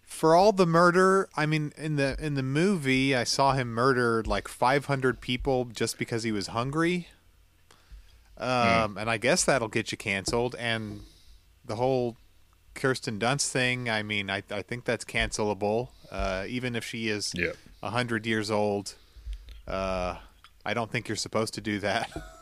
for all the murder, I mean, in the in the movie, I saw him murder like 500 people just because he was hungry. Um, and I guess that'll get you canceled. And the whole Kirsten Dunst thing, I mean, I I think that's cancelable. Uh, even if she is yeah. a hundred years old, uh, I don't think you're supposed to do that.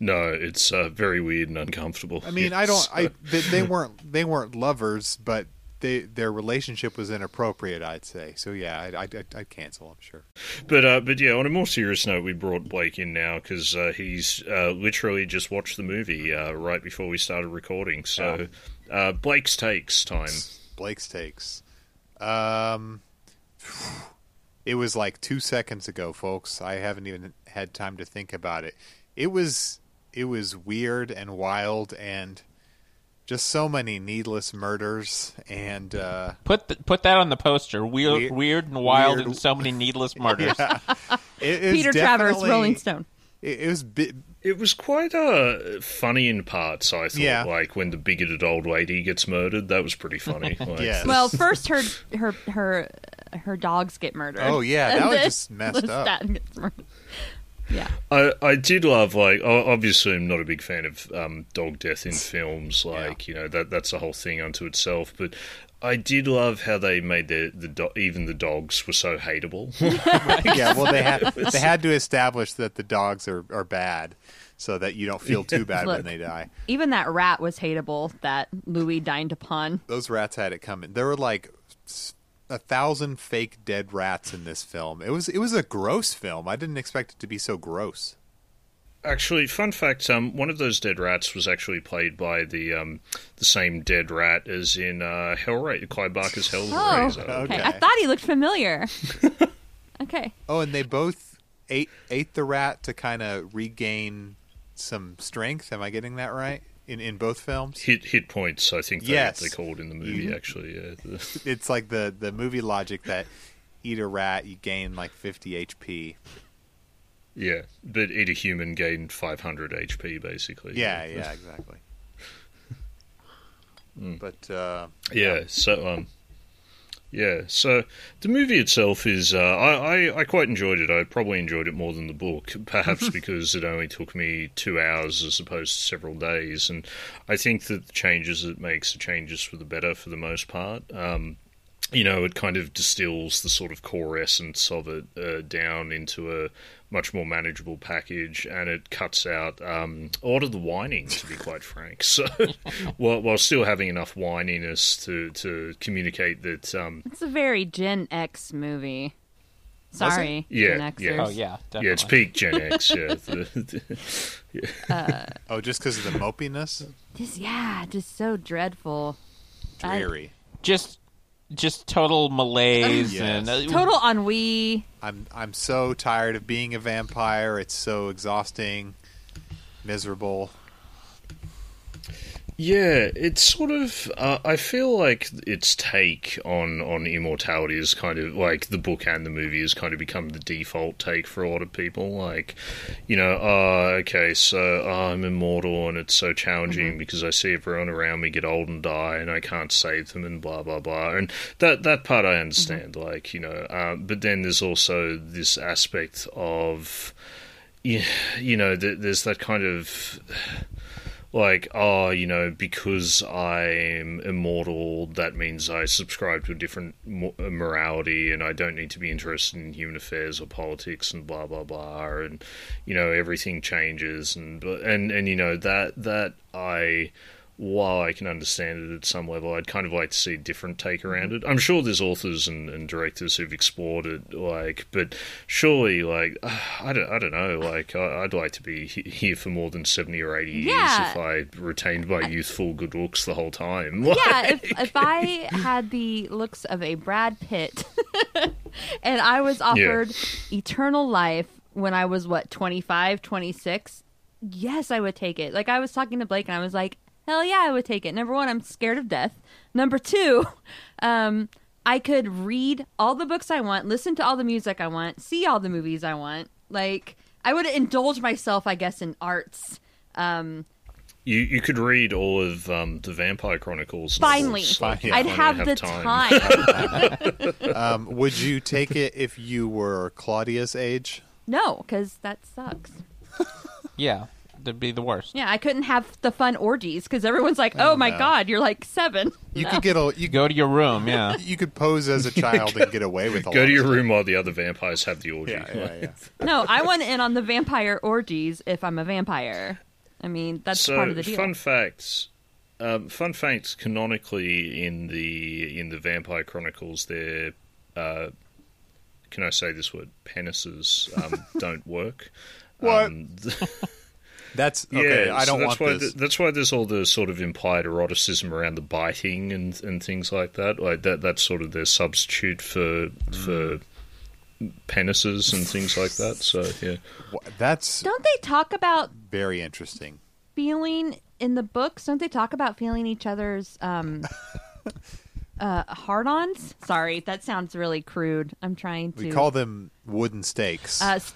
No, it's uh, very weird and uncomfortable. I mean, I don't. I they, they weren't they weren't lovers, but they their relationship was inappropriate. I'd say. So yeah, I'd I'd, I'd, I'd cancel. I'm sure. But uh, but yeah, on a more serious note, we brought Blake in now because uh, he's uh, literally just watched the movie uh, right before we started recording. So uh, Blake's takes time. Blake's takes. Um, it was like two seconds ago, folks. I haven't even had time to think about it. It was it was weird and wild and just so many needless murders and uh, Put th- put that on the poster. Weird, Weird- weird and wild, weird- and so many needless murders. it, it Peter Travers, Rolling Stone. It, it was bi- It was quite uh, funny in parts. I thought, Yeah. like when the bigoted old lady gets murdered, that was pretty funny. Like, Yes. Well, first her her her her dogs get murdered. Oh, yeah, that And was just messed up. Lestat gets murdered. Yeah. I, I did love like obviously I'm not a big fan of um, dog death in films like you know that that's a whole thing unto itself but I did love how they made the the do- even the dogs were so hateable yeah, well, they had they had to establish that the dogs are, are bad, so that you don't feel too bad when they die. Even that rat was hateable that Louis dined upon. Those rats had it coming. There were like a thousand fake dead rats in this film. It was it was a gross film. I didn't expect it to be so gross. Actually fun fact um, one of those dead rats was actually played by the um, the same dead rat as in uh, Hellraiser Clive Barker's Oh, Hellraiser okay. Okay. I thought he looked familiar. okay. Oh, and they both ate ate the rat to kind of regain some strength. Am I getting that right? In in both films, hit hit points I think they, Yes. they called in the movie Mhm. actually yeah it's like the the movie logic that eat a rat, you gain like 50 HP. Yeah but eat a human gained 500 HP basically Yeah, yeah, exactly. Mm. But uh, Yeah, so um, yeah, so the movie itself is uh, I, I I quite enjoyed it. I probably enjoyed it more than the book, perhaps because it only took me two hours as opposed to several days, and I think that the changes it makes are changes for the better for the most part. Um, you know, it kind of distills the sort of core essence of it uh, down into a much more manageable package, and it cuts out um, a lot of the whining, to be quite frank. So, while, while still having enough whininess to, to communicate that, um, It's a very Gen X movie. Sorry, Yeah, yeah. Oh yeah, definitely. yeah, it's peak Gen X. Yeah, The- the- oh, just because of the mopiness, Just yeah, just so dreadful. I- dreary. just just total malaise Yes. and uh, Total ennui. I'm I'm so tired of being a vampire. It's so exhausting, miserable. Yeah, it's sort of. Uh, I feel like its take on on immortality is kind of like the book and the movie has kind of become the default take for a lot of people. Like, you know, oh, okay, so oh, I'm immortal and it's so challenging because I see everyone around me get old and die and I can't save them and blah blah blah. And that that part I understand. Like, you know, um, but then there's also this aspect of, you, you know, th- there's that kind of like, oh, you know, because I'm immortal, that means I subscribe to a different morality and I don't need to be interested in human affairs or politics and blah blah blah, and you know, everything changes and and and you know that that I. While I can understand it at some level, I'd kind of like to see a different take mm-hmm. around it. I'm sure there's authors and, and directors who've explored it, like, but surely, like, I don't, I don't know, like, I, I'd like to be here for more than seventy or eighty years Yeah. if I retained my youthful good looks the whole time. Yeah, if, if I had the looks of a Brad Pitt and I was offered eternal life when I was, what, 25, 26, yes, I would take it. Like, I was talking to Blake and I was like, hell yeah, I would take it. Number one, I'm scared of death. Number two, um, I could read all the books I want, listen to all the music I want, see all the movies I want. Like, I would indulge myself, I guess, in arts. Um, You you could read all of um, the Vampire Chronicles. finally, novels, like, you I'd finally have, the time. Um, would you take it if you were Claudia's age? No, because that sucks. yeah, that'd be the worst. Yeah, I couldn't have the fun orgies because everyone's like, "Oh my no. god, you're like seven. You No. could get a you Go to your room, yeah. you could pose as a child and get away with a Go lot to your of room while the other vampires have the orgy. stuff. Yeah, yeah, yeah. no, I want in on the vampire orgies if I'm a vampire. I mean, that's so part of the deal. fun facts. Um, fun facts. Canonically, in the in the Vampire Chronicles, their uh, can I say this word? Penises um, don't work. What? Um, That's okay. yeah, I don't so that's want why this. th- that's why there's all the sort of implied eroticism around the biting and and things like that. Like that. That's sort of their substitute for for penises and things like that. So yeah. That's Don't they talk about very interesting. feeling in the books? Don't they talk about feeling each other's um, uh, hard-ons? Sorry, that sounds really crude. I'm trying to We call them wooden stakes. uh, s-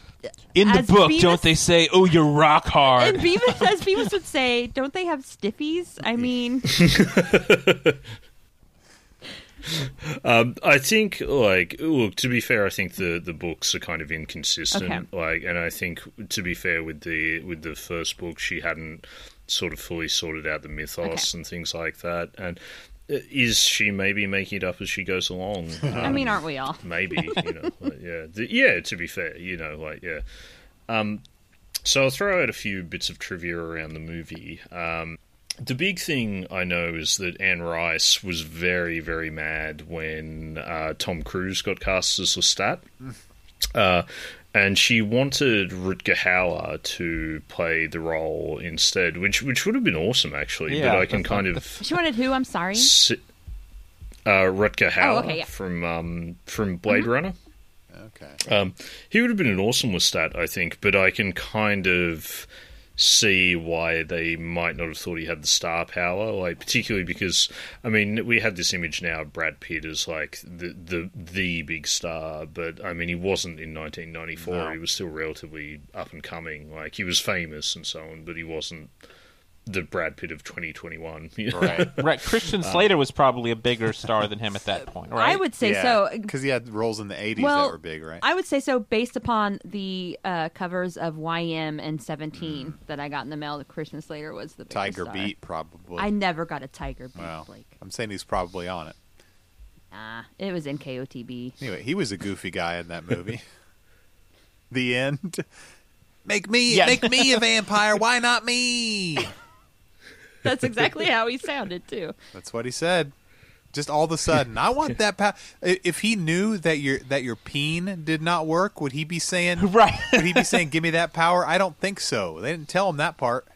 In the As book, Beavis- don't they say, "Oh, you're rock hard"? And Beavis, as Beavis would say, don't they have stiffies? I mean, Um, I think, like, look. To be fair, I think the, the books are kind of inconsistent. Okay. Like, and I think, to be fair, with the with the first book, she hadn't sort of fully sorted out the mythos Okay. and things like that. And is she maybe making it up as she goes along? I Um, mean, aren't we all? maybe you know like, yeah the, yeah to be fair you know like yeah um so i'll throw out a few bits of trivia around the movie um the big thing I know is that Anne Rice was very, very mad when uh, Tom Cruise got cast as Lestat. Uh, and she wanted Rutger Hauer to play the role instead, which which would have been awesome, actually. Yeah, but I can kind of She wanted who? I'm sorry. si- uh, Rutger Hauer Oh, okay, yeah. from um, from Blade Runner. okay. Um, he would have been an awesome Lestat, I think, but I can kind of see why they might not have thought he had the star power, like particularly because I mean we have this image now of Brad Pitt as like the the the big star, but I mean he wasn't in 1994. No. He was still relatively up and coming. Like he was famous and so on, but he wasn't the Brad Pitt of 2021. you know? Right. right, Christian um, Slater was probably a bigger star than him at that point, right? I would say so. because he had roles in the '80s Well, that were big, right? I would say so based upon the uh, covers of YM and 17 mm. that I got in the mail. That Christian Slater was the biggest Tiger star. Beat, probably. I never got a Tiger Beat. well, Blake. I'm saying he's probably on it. Nah, it was in KOTB. Anyway, he was a goofy guy in that movie. the end. Make me, Yeah. make me a vampire. Why not me? That's exactly how he sounded too. That's what he said. Just all of a sudden, I want that power. If he knew that your that your peen did not work, would he be saying? right. would he be saying, "Give me that power"? I don't think so. They didn't tell him that part.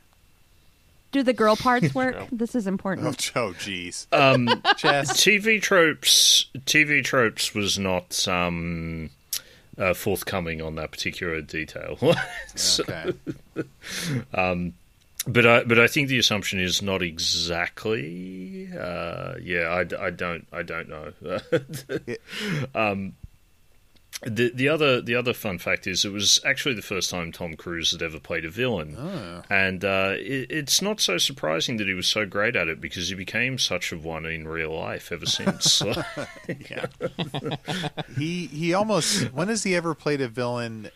Do the girl parts work? This is Oh, important. oh, jeez. Um, TV tropes. TV tropes was not um, uh, forthcoming on that particular detail. So- Okay. But I but I think the assumption is not exactly. Uh, yeah, I, I don't I don't know. um, the the other the other fun fact is it was actually the first time Tom Cruise had ever played a villain, and uh, it, it's not so surprising that he was so great at it because he became such a one in real life ever since. He he almost. When has he ever played a villain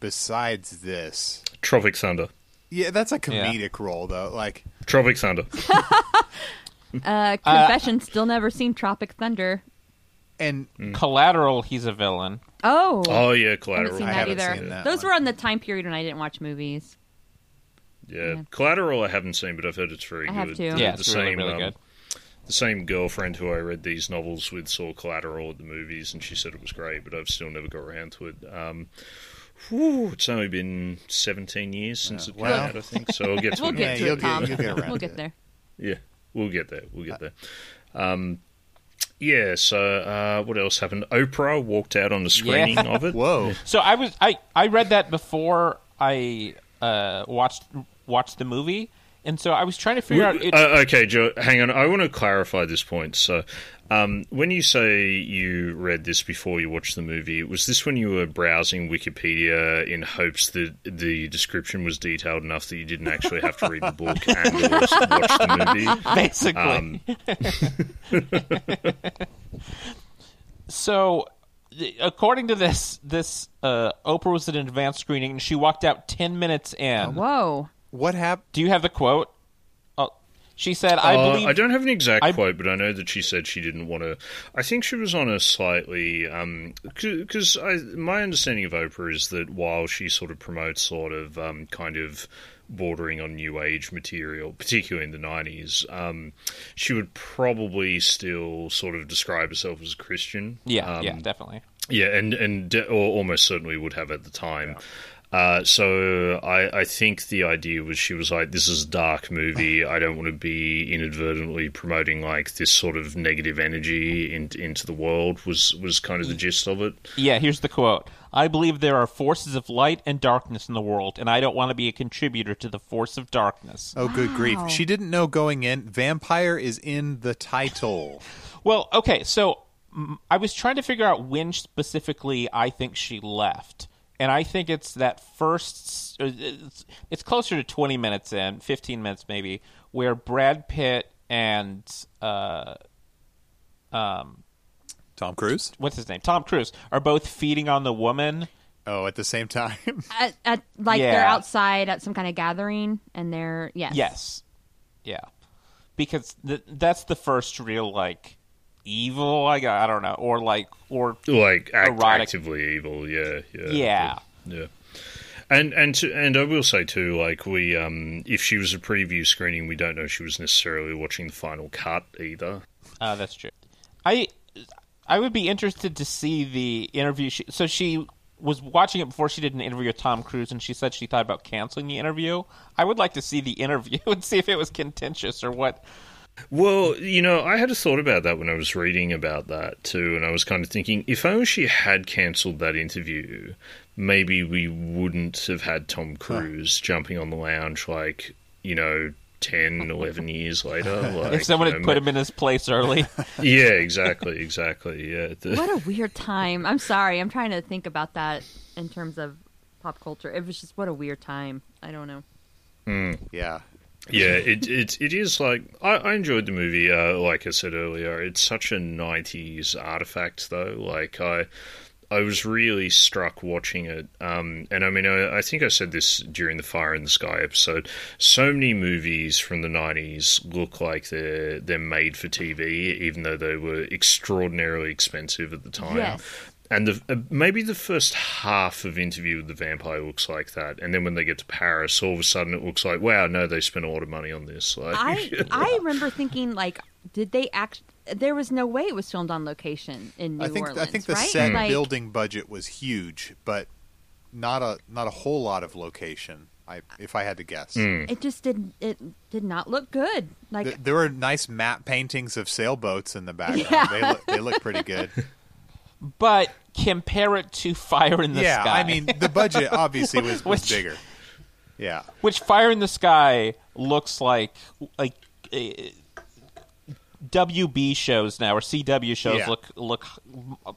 besides this? Tropic Thunder, Yeah, that's a comedic role though. Like Tropic Thunder. Uh, confession: still never seen Tropic Thunder. and Collateral, he's a villain. Oh, Oh yeah, I haven't Collateral. seen I that haven't either. seen that Those one. were on the time period when I didn't watch movies. Yeah, Collateral I haven't seen, but I've heard it's very I good. too. The- Yeah, the it's really, same, really um, good. The same girlfriend who I read these novels with saw Collateral at the movies, and she said it was great, but I've still never got around to it. Um, whew, it's only been 17 years since it came well. out, I think, so I'll get to We'll it. get Yeah, to you'll it, get- you'll get around we'll get there. Yeah, we'll get there. We'll get there. Um, yeah. So uh, what else happened? Oprah walked out on the screening Yeah. of it. whoa, So I was I I read that before I uh, watched watched the movie, and so I was trying to figure out. It, Uh, okay, Joe, hang on. I want to clarify this point. So, um, when you say you read this before you watched the movie, was this when you were browsing Wikipedia in hopes that the description was detailed enough that you didn't actually have to read the book and or watch the movie? basically. Um, so, according to this, this uh, Oprah was at an advanced screening, and she walked out ten minutes in. Whoa. What happened? Do you have the quote? Oh, she said, "I Uh, believe." I don't have an exact I- quote, but I know that she said she didn't want to. I think she was on a slightly because my understanding of Oprah is that while she sort of promotes sort of um, kind of bordering on new age material, particularly in the nineties, um, she would probably still sort of describe herself as a Christian. yeah, Um, yeah, definitely. yeah, and and de- or almost certainly would have at the time. Uh, so I, I think the idea was she was like, "This is a dark movie. I don't want to be inadvertently promoting like this sort of negative energy in, into the world." Was was kind of the gist of it. Yeah, here's the quote. I believe there are forces of light and darkness in the world, and I don't want to be a contributor to the force of darkness. Oh, good grief! She didn't know going in. Vampire is in the title. Well, okay, so I was trying to figure out when specifically I think she left. And I think it's that first, uh, it's, it's closer to 20 minutes in, 15 minutes maybe, where Brad Pitt and, uh, um, Tom Cruise. what's his name? Tom Cruise are both feeding on the woman. Oh, at the same time. At, at, like they're outside at some kind of gathering, and they're yes, Yes. Yeah. Because th- that's the first real, like, evil, I, gu- I don't know, or like, or Like act, Erotic. actively evil. Yeah, yeah, Yeah. yeah. And and to, and I will say too, like we, um, if she was a preview screening, we don't know she was necessarily watching the final cut either. Uh, that's true. I I would be interested to see the interview. She, so she was watching it before she did an interview with Tom Cruise, and she said she thought about canceling the interview. I would like to see the interview and see if it was contentious or what. Well, you know, I had a thought about that when I was reading about that too, and I was kind of thinking if only she had cancelled that interview, maybe we wouldn't have had Tom Cruise jumping on the lounge like, you know, 10, 11 years later. Like, If someone you had put him in his place early, Yeah, exactly, exactly. Yeah. The- What a weird time. I'm sorry. I'm trying to think about that in terms of pop culture. It was just what a weird time. I don't know. Hmm. yeah. Yeah, it it it is like I, I enjoyed the movie. Uh, like I said earlier, it's such a '90s artifact, though. Like I, I was really struck watching it. Um, and I mean, I, I think I said this during the Fire in the Sky episode. So many movies from the '90s look like they're they're made for TV, even though they were extraordinarily expensive at the time. Yes. And the, uh, maybe the first half of Interview with the Vampire looks like that, and then when they get to Paris, all of a sudden it looks like, wow, no, they spent a lot of money on this. Like, I I remember thinking like, did they act? There was no way it was filmed on location in New I think Orleans. I think the right? set Like, building budget was huge, but not a not a whole lot of location. I if I had to guess. Hmm. It just did. It did not look good. Like Th- there were nice map paintings of sailboats in the background. Yeah. They look they look pretty good. But compare it to Fire in the yeah, Sky. I mean the budget obviously was, was Which- bigger. Yeah. which Fire in the Sky looks like like uh, WB shows now or CW shows Yeah. look look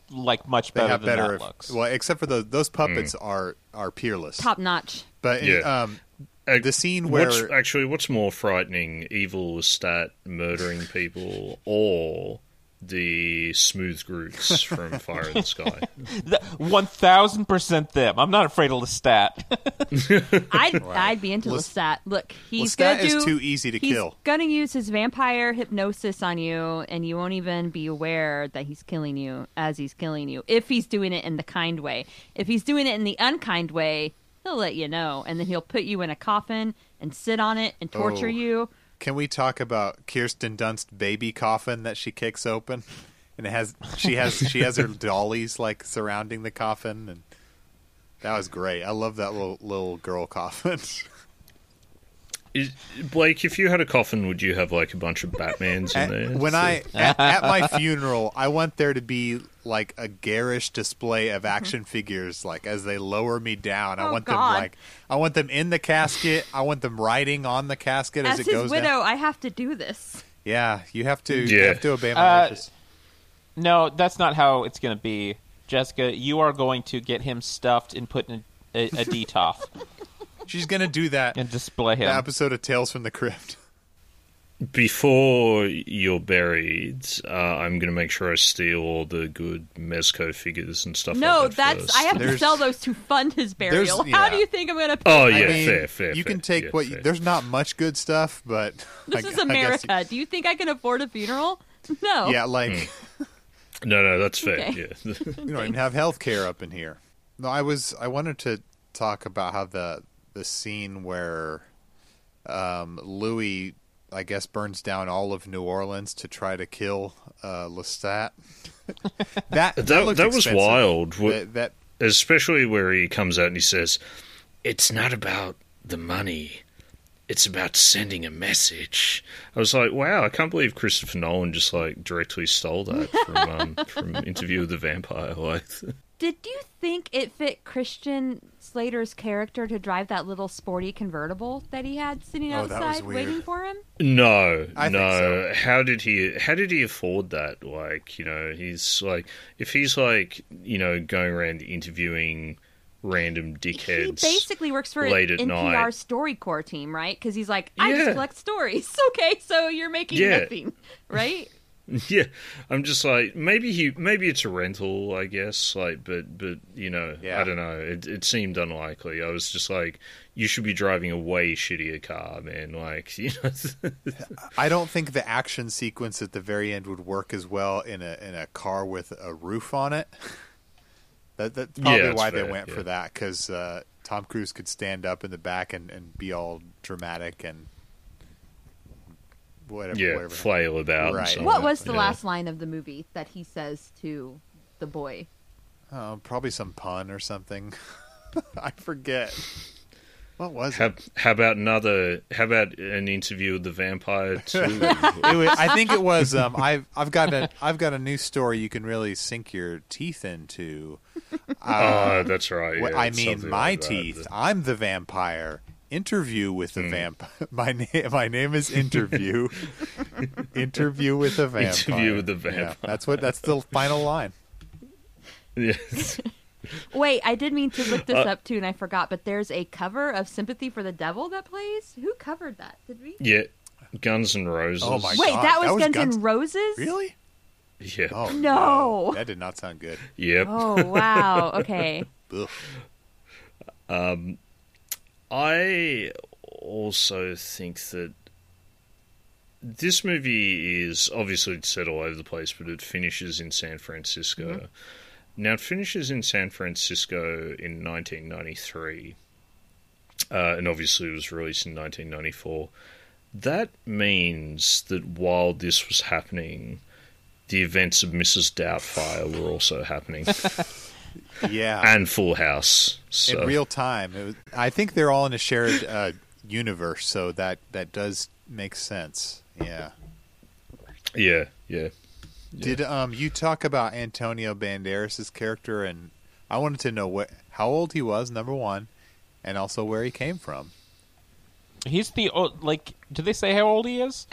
like much They better have than better that looks. well except for those those puppets are are peerless. top notch. But in, Yeah. um Uh, the scene where What's, actually, what's more frightening, Evil Lestat murdering people or the Smooth Groots from Fire in the Sky? One thousand percent them. I'm not afraid of Lestat. I'd I'd be into Les- Lestat. Look, he's Lestat gonna is do. too easy to he's kill. gonna use his vampire hypnosis on you, and you won't even be aware that he's killing you as he's killing you. If he's doing it in the kind way, if he's doing it in the unkind way, he'll let you know, and then he'll put you in a coffin and sit on it and torture Oh. you. Can we talk about Kirsten Dunst baby coffin that she kicks open? And it has she has she has her dollies like surrounding the coffin and that was great. I love that little little girl coffin. Is, Blake, if you had a coffin, would you have like a bunch of Batmans in there? when So- I at, at my funeral, I want there to be like a garish display of action figures like as they lower me down. I Oh, want God. them like I want them in the casket. I want them riding on the casket as, As it his goes widow, down. I have to do this. Yeah, you have to you have to obey my Uh, wishes. no, that's not how it's going to be. Jessica, you are going to get him stuffed and put in a, a DTOF She's gonna do that. and display The him. episode of Tales from the Crypt. Before you're buried, uh, I'm going to make sure I steal all the good Mezco figures and stuff No, like that that's first. I have to sell those to fund his burial. There's- How do you think I'm going to? pay Oh, yeah, it? I mean, fair, fair, You can take Yeah, what you, there's not much good stuff, but This I is gu- I guess America. Do you think I can afford a funeral? No. yeah, like Hmm. No, no, that's fair. Okay. Yeah. you don't even have health care up in here. No, I was I wanted to talk about how the the scene where um, Louis, I guess, burns down all of New Orleans to try to kill uh, Lestat. that that, That- that was wild. That, that especially where he comes out and he says, "It's not about the money." It's about sending a message. I was like, "Wow! I can't believe Christopher Nolan just like directly stole that from um, from Interview with the Vampire." Like, Did you think it fit Christian Slater's character to drive that little sporty convertible that he had sitting Oh, outside waiting for him? No, I think no. so. How did he? How did he afford that? Like, you know, he's like, if he's like, you know, going around interviewing random dickheads. He basically works for late at NPR night. StoryCorps team, right? Because he's like, I Yeah. just collect stories. Okay, so you're making Yeah. nothing, right? Yeah, I'm just like maybe he maybe it's a rental, I guess. Like, but but you know, Yeah. I don't know. It it seemed unlikely. I was just like, you should be driving a way shittier car, man. Like, you know, I don't think the action sequence at the very end would work as well in a in a car with a roof on it. That, that's probably Yeah, that's why they went yeah. for that because uh, Tom Cruise could stand up in the back and, and be all dramatic and whatever. yeah, whatever. flail about. Right. so What was the Yeah. last line of the movie that he says to the boy? Oh, probably some pun or something. I forget. What was it? How, how about another? How about an interview with the vampire too? It was, I think it was. Um, I've I've got a I've got a new story you can really sink your teeth into. oh, that's right. Yeah, I mean, my like that. teeth. I'm the vampire. Interview with Hmm. the vampire. My name. My name is Interview. Interview with the vampire. Interview with the Yeah, vampire. that's what. That's the final line. Yes. Wait, I did mean to look this Uh, up too, and I forgot. But there's a cover of "Sympathy for the Devil" that plays. Who covered that? Did we? yeah, Guns N' Roses. Oh my Wait, God, that was, that was Guns, Guns- N' Roses. Really? Yeah. Oh No. That did not sound good. Yep. Oh wow. Okay. Ugh. I also think that this movie is obviously set all over the place, but it finishes in San Francisco. Now, it finishes in San Francisco in 1993, uh, and obviously it was released in 1994. That means that while this was happening, the events of Mrs. Doubtfire were also happening. Yeah, and Full House. So. in real time. It was, I think they're all in a shared uh, universe, so that that does make sense. Yeah. yeah, yeah. Did um you talk about Antonio Banderas' character and I wanted to know what how old he was, number one, and also where he came from. He's the old, like. Do they say how old he is?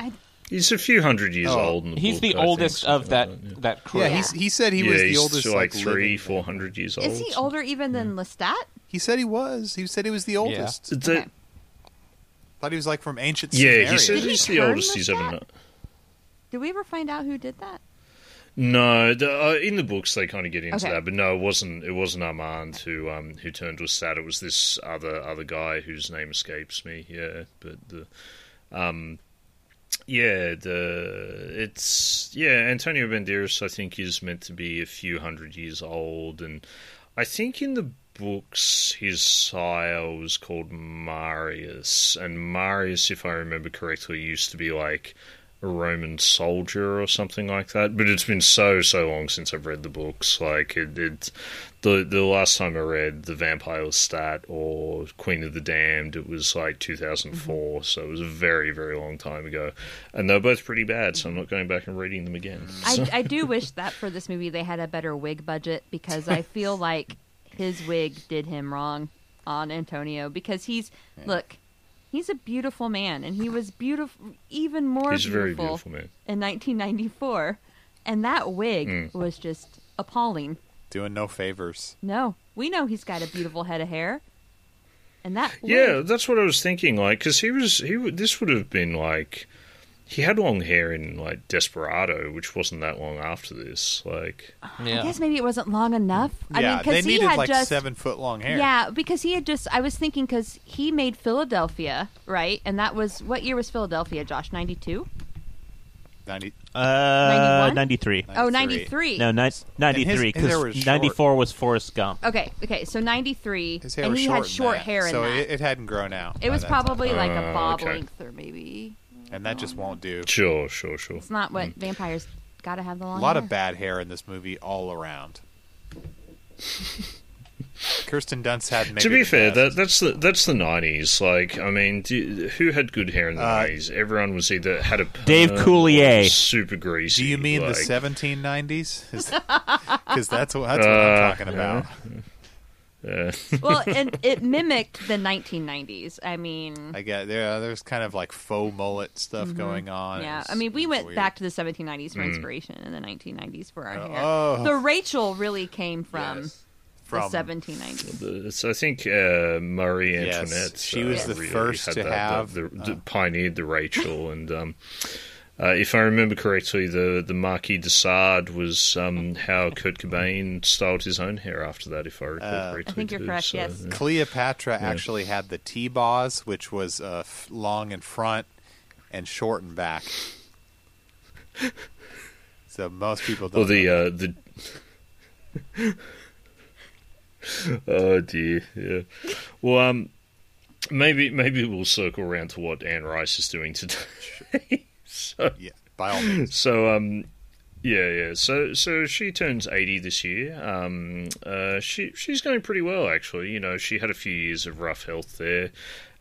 He's a few hundred years Oh, old. In the He's book, the I think, oldest of that like yeah. that crew. Yeah, he's, he said he yeah, was the he's oldest like, like, three, four hundred years old. Is he older even than Lestat? He said he was. He said he was the oldest. The- Okay. Thought he was like from ancient yeah, Sumeria. he said Did he he's the turn oldest he's ever Lestat? known. Did we ever find out who did that? No, the, uh, in the books they kind of get into Okay. that, but no, it wasn't. It wasn't Armand who um, who turned Lestat. It was this other other guy whose name escapes me. Yeah, but the um, yeah, the it's yeah Antonio Banderas. I think is meant to be a few hundred years old, and I think in the books his sire was called Marius, and Marius, if I remember correctly, used to be like a Roman soldier or something like that. But it's been so so long since I've read the books. Like it, it the the last time I read the Vampire Lestat or Queen of the Damned, it was like 2004. Mm-hmm. So it was a very very long time ago, and they're both pretty bad. So I'm not going back and reading them again. I, I do wish that for this movie they had a better wig budget because I feel like his wig did him wrong on Antonio because he's look, he's a beautiful man and he was beautiful even more He's a very beautiful, beautiful man. in 1994 and that wig Mm. was just appalling. Doing no favors. No, we know he's got a beautiful head of hair. And that Yeah, that's what I was thinking. Like, because he was he would this would have been like he had long hair in like Desperado, which wasn't that long after this. Like, I guess maybe it wasn't long enough. I yeah, mean, because he needed had like just seven foot long hair. Yeah, because he had just. I was thinking because he made Philadelphia, right? And that was what year was Philadelphia, Josh? Ninety two. 90, Uh, 91? 93. Oh, 93. 93. No, ni- 93 his hair was because 94 was Forrest Gump. Okay, okay. So ninety three, his hair and he had in short that, hair in so that. It, it hadn't grown out. It was that time. probably like Uh, a bob okay. length, or maybe and that just won't do. sure, sure, sure. it's not what vampires got to have the long. A lot hair. of bad hair in this movie all around. Kirsten Dunst had maybe to be the fair, best. that that's the that's the nineties. Like, I mean, do, who had good hair in the Uh, nineties? Everyone was either had a Dave perm or Coulier. super greasy. Do you mean like, the 1790s? Because that's what that's what I'm Uh, talking about. Uh, well, and it mimicked the nineteen nineties. I mean, I get there. There's kind of like faux mullet stuff going on. Mm-hmm. yeah. It's- I mean, we went weird. back to the seventeen nineties for Mm. inspiration, and the nineteen nineties for our hair. Oh. The Rachel really came from Yes. the seventeen nineties. so I think uh, Marie Yes, Antoinette. she was uh, the really first to that- have, the, the, uh, the- pioneered the Rachel, and um, uh, if I remember correctly, the the Marquis de Sade was um, how Kurt Cobain styled his own hair after that. If I recall Uh, correctly, I think you're too. correct, So, yes. yeah. Cleopatra actually had the T-boss, which was uh, f- long in front and short in back. so most people don't. Or the know uh, the. oh dear, yeah. Well, um, maybe maybe we'll circle around to what Anne Rice is doing today. so, yeah, by all means. so um, yeah, yeah. So so she turns eighty this year. Um, uh, she she's going pretty well actually. You know, she had a few years of rough health there.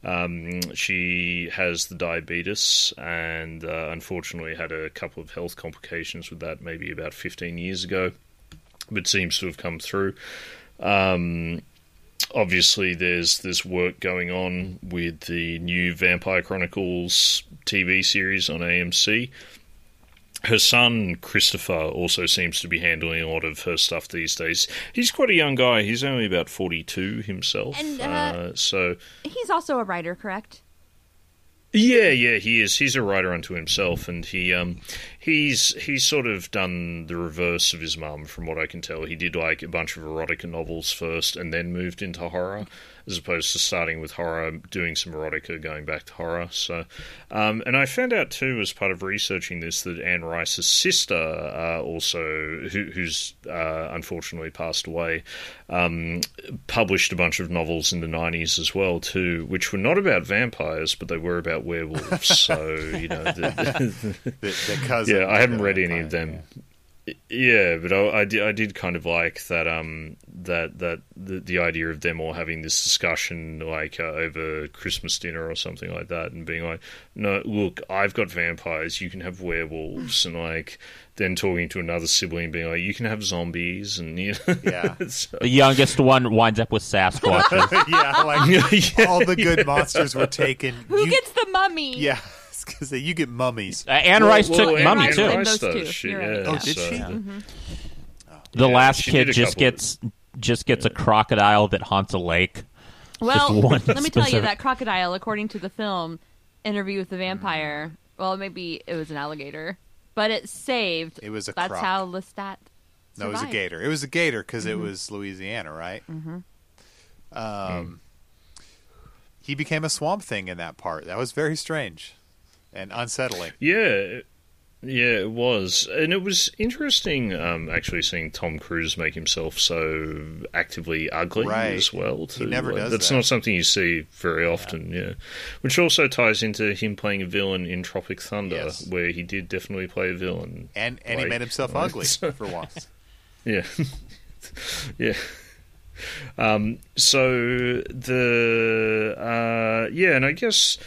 Um, she has the diabetes and uh, unfortunately had a couple of health complications with that maybe about 15 years ago, but seems to have come through. Um, obviously, there's this work going on with the new Vampire Chronicles TV series on AMC. Her son Christopher also seems to be handling a lot of her stuff these days. He's quite a young guy. He's only about 42 himself. And, uh, uh, so He's also a writer, correct? Yeah, yeah, he is. He's a writer unto himself, and he um he's he's sort of done the reverse of his mum, from what I can tell. He did like a bunch of erotica novels first, and then moved into horror, as opposed to starting with horror, doing some erotica, going back to horror. So, um, and I found out too, as part of researching this, that Anne Rice's sister, uh, also who, who's uh, unfortunately passed away, um, published a bunch of novels in the '90s as well too, which were not about vampires, but they were about werewolves. so you know, the, The, the cousin. yeah, I haven't read the any of them. Yeah, but I, I did. I did kind of like that. Um, that that the, the idea of them all having this discussion like uh, over Christmas dinner or something like that, and being like, "No, look, I've got vampires. You can have werewolves," and like then talking to another sibling, being like, "You can have zombies," and you know, Yeah. so- The youngest one winds up with Sasquatches. yeah, like Yeah. all the good monsters were taken. Who You- gets the mummy? Yeah, because you get mummies. Uh, Anne Rice well, took Anne Mummy Rice too. Anne Those does two. shit, You're right. yeah, Oh, did so- she? The Yeah, last kid just couple of- gets just gets a crocodile that haunts a lake. Well, one let me tell you that crocodile, according to the film Interview with the Vampire, well, maybe it was an alligator, but it saved. It was a That's croc. how Lestat. No, it was a gator. It was a gator because it was Louisiana, right? Mm-hmm. Um, he became a swamp thing in that part. That was very strange and unsettling. Yeah, yeah, it was, and it was interesting. Um, actually, seeing Tom Cruise make himself so actively ugly Right. as well. He never Like, does That's that. not something you see very often. Yeah. which also ties into him playing a villain in Tropic Thunder, Yes. where he did definitely play a villain. And and he made himself like- ugly for once. Yeah. yeah. Um, so the uh, yeah, and I guess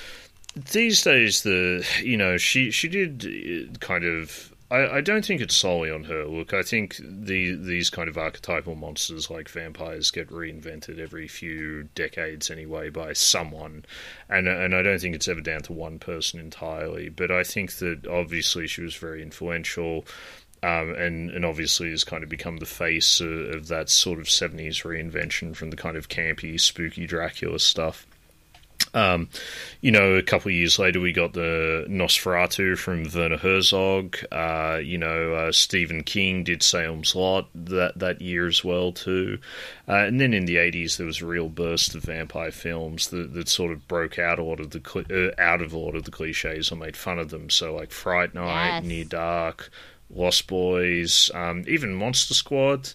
these days the you know she she did uh, kind of. I, I don't think it's solely on her. Look, I think the these kind of archetypal monsters like vampires get reinvented every few decades anyway by someone, and and I don't think it's ever down to one person entirely. But I think that obviously she was very influential um, and and obviously has kind of become the face of, of that sort of '70s reinvention from the kind of campy, spooky Dracula stuff. Um, you know, a couple of years later, we got the Nosferatu from Werner Herzog. Uh, you know, uh, Stephen King did Salem's Lot that that year as well too. Uh, and then in the '80s, there was a real burst of vampire films that, that sort of broke out a lot of the uh, out of a lot of the cliches or made fun of them. So like Fright Night, Yes. Near Dark, Lost Boys, um, even Monster Squad.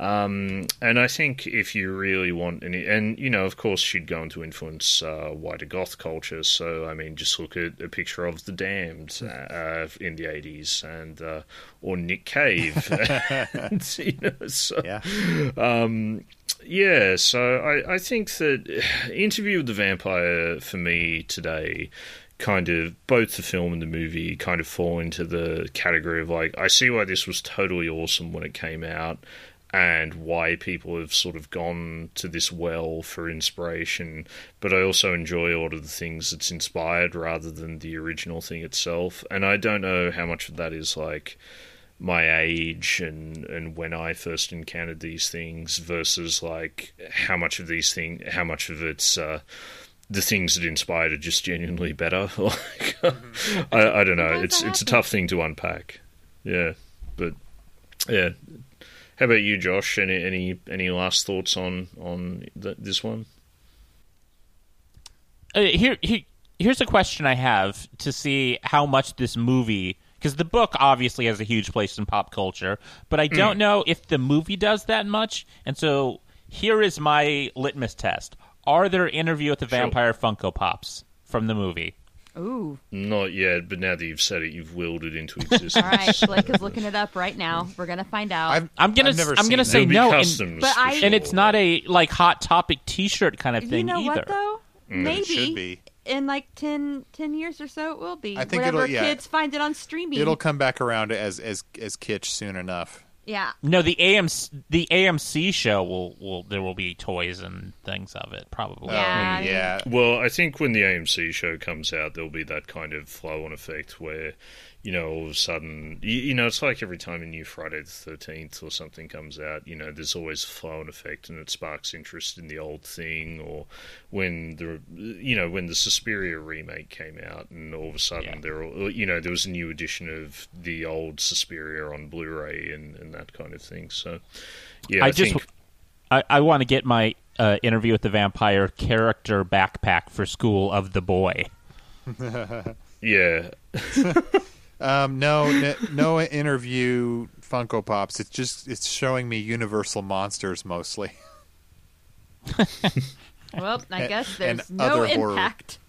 Um, and I think if you really want, any, and you know, of course, she'd go on to influence uh, wider goth culture. So, I mean, just look at a picture of The Damned uh, in the '80s, and uh, or Nick Cave. and, you know, so, Yeah. yeah, so I, I think that Interview with the Vampire for me today kind of both the film and the movie kind of fall into the category of like I see why this was totally awesome when it came out and why people have sort of gone to this well for inspiration, but I also enjoy a lot of the things that's inspired rather than the original thing itself. And I don't know how much of that is like my age and and when I first encountered these things versus like how much of these thing how much of it's uh, the things that inspired are just genuinely better. like, I, I don't know. It's it's a tough thing to unpack. Yeah, but yeah. How about you, Josh? Any any any last thoughts on on th- this one? uh, here, here here's a question I have to see how much this movie because the book obviously has a huge place in pop culture, but I don't know if the movie does that much. And so here is my litmus test: Are there Interview with the Sure. Vampire Funko Pops from the movie? Ooh. Not yet, but now that you've said it, you've willed it into existence. All right. Blake is looking it up right now. We're gonna find out. I've, I'm gonna I've never I'm gonna seen say no, and, But I- sure. and it's not a like hot topic T-shirt kind of you thing know either. what though? that. Maybe It should be. in like 10, 10 years or so, it will be. I think Whenever it'll- yeah. kids find it on streaming. It'll come back around as as as kitsch soon enough. Yeah. No, the AMC the AMC show will will there will be toys and things of it probably. Yeah. Um, yeah. Well, I think when the AMC show comes out, there'll be that kind of flow on effect where, you know, all of a sudden, you, you know, it's like every time a new Friday the 13th or something comes out, you know, there's always a flow on effect and it sparks interest in the old thing. Or when the, you know, when the Suspiria remake came out and all of a sudden Yeah. there, all- you know, there was a new edition of the old Suspiria on Blu ray and, and that kind of thing. So, yeah, I, I, just think. I, I want to get my uh, interview with the vampire character backpack for school of the boy. Yeah, Um, no, n- no interview Funko Pops. It's just it's showing me Universal monsters mostly. Well, I And- guess and there's no other horror. impact.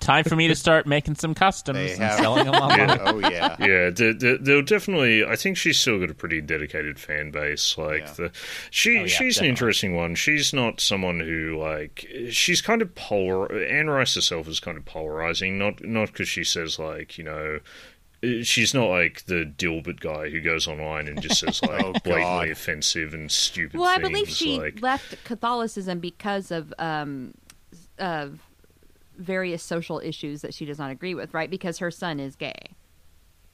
Time for me to start making some customs They and have- selling them online. oh yeah. yeah, they, they, they'll definitely. I think she's still got a pretty dedicated fan base. Like Yeah. the she, Oh, yeah, she's an interesting one. She's not someone who like she's kind of polar. Anne Rice herself is kind of polarizing. Not not because she says like you know. She's not like the Dilbert guy who goes online and just says like Oh, God. blatantly offensive and stupid Well, I believe she like, left Catholicism because of um, of various social issues that she does not agree with, right? Because her son is gay.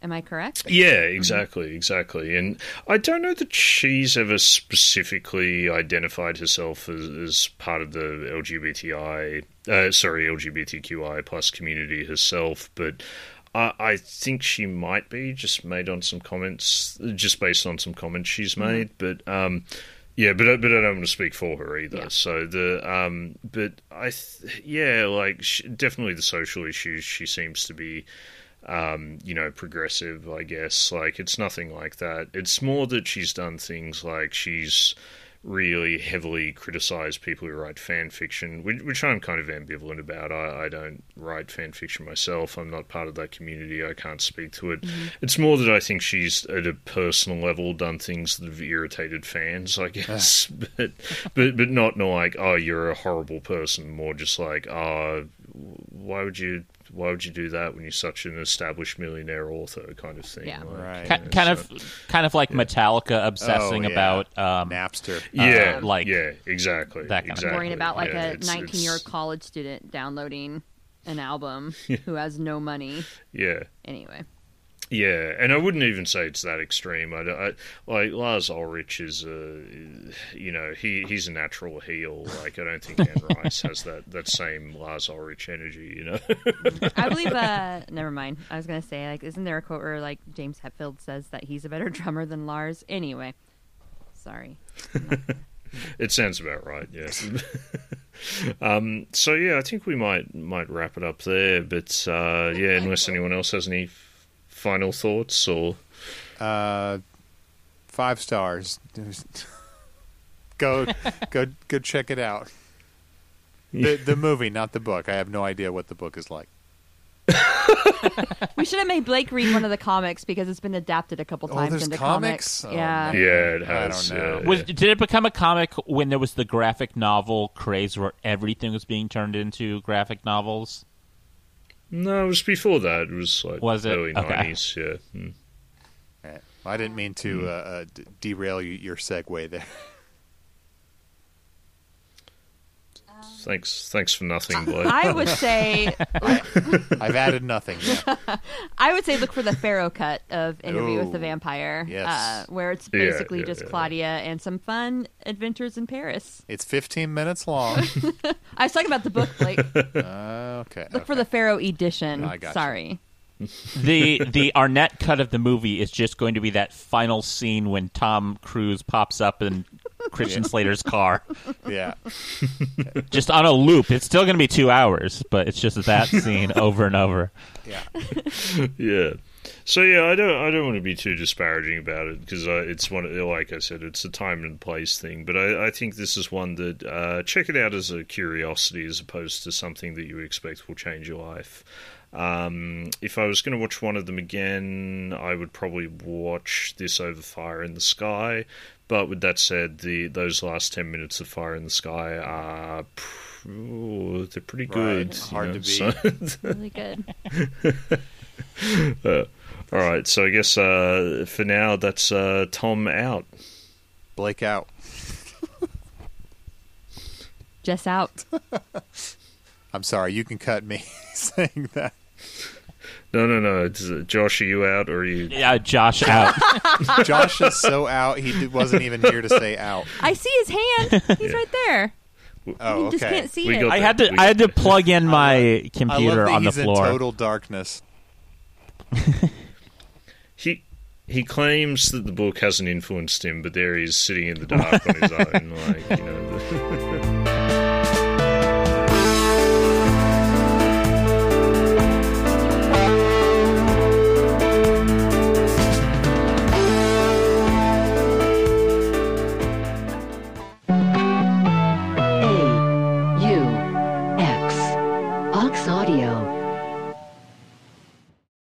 Am I correct? Yeah, exactly, exactly. And I don't know that she's ever specifically identified herself as, as part of the LGBTI, uh, sorry, LGBTQI plus community herself, but I, I think she might be just made on some comments, just based on some comments she's made. But um, yeah, but I- but I don't want to speak for her either. Yeah. So the um, but I th- yeah, like sh definitely the social issues she seems to be um, you know, progressive, I guess. Like, it's nothing like that. It's more that she's done things like she's really heavily criticize people who write fan fiction, which, which I'm kind of ambivalent about. I, I don't write fan fiction myself. I'm not part of that community. I can't speak to it. Mm-hmm. It's more that I think she's, at a personal level, done things that have irritated fans, I guess. but, but, but not no like, oh, you're a horrible person. More just like, oh, why would you why would you do that when you're such an established millionaire author kind of thing Yeah. like, Right. you know, kind so- of, kind of like Metallica obsessing Oh, yeah. about um, Napster. yeah uh, like yeah exactly that kind of- exactly. Worrying about like Yeah, a 19 year old college student downloading an album who has no money. yeah Anyway, yeah and I wouldn't even say it's that extreme I, I like Lars Ulrich is a, you know he he's a natural heel like I don't think Anne Rice has that that same Lars Ulrich energy you know I believe. uh Never mind. I was gonna say like, isn't there a quote where like James Hetfield says that he's a better drummer than Lars? Anyway, sorry. It sounds about right, yes. um, so yeah, I think we might might wrap it up there. But uh, yeah, unless anyone else has any f- final thoughts or Uh, five stars. go, go, go! Check it out. The the movie, not the book. I have no idea what the book is like. We should have made Blake read one of the comics because it's been adapted a couple Oh, times there's into comics? comics. Oh, yeah. man. yeah, it has. I has. don't know. yeah, Was, did it become a comic when there was the graphic novel craze where everything was being turned into graphic novels? No, it was before that. It was like Was it? early Okay. nineties. Yeah. Hmm. Right. I didn't mean to uh, uh, d- derail you, your segue there. Thanks, thanks for nothing, Blake. I would say I've added nothing. Yeah. I would say look for the Pharaoh cut of Interview with the Vampire, yes. uh, where it's basically yeah, just yeah, yeah. Claudia and some fun adventures in Paris. It's 15 minutes long. I was talking about the book, Blake. Uh, okay. Look for the Pharaoh edition. I gotcha. Sorry. the the Arnett cut of the movie is just going to be that final scene when Tom Cruise pops up in Christian Slater's car, Yeah. just on a loop. It's still going to be two hours, but it's just that scene over and over. Yeah. yeah. So yeah, I don't I don't want to be too disparaging about it because uh, it's one of, like I said, it's a time and place thing. But I, I think this is one that uh, check it out as a curiosity as opposed to something that you expect will change your life. Um, if I was going to watch one of them again, I would probably watch this over Fire in the Sky. But with that said, the those last ten minutes of Fire in the Sky are. pr- ooh, they're pretty Right. good. you Hard know, to so- Really good. Uh, all right, so I guess uh, for now that's uh, Tom out. Blake out. Jess out. I'm sorry. You can cut me saying that. No, no, no. It's, uh, Josh, are you out or are you? Yeah, Josh out. Josh is so out. He wasn't even here to say out. I see his hand. He's right there. Oh, you just okay. can't see We it. got I had to I had to plug in my I love computer that on the he's floor. in total darkness. He he claims that the book hasn't influenced him, but there he is sitting in the dark on his own. Like you know.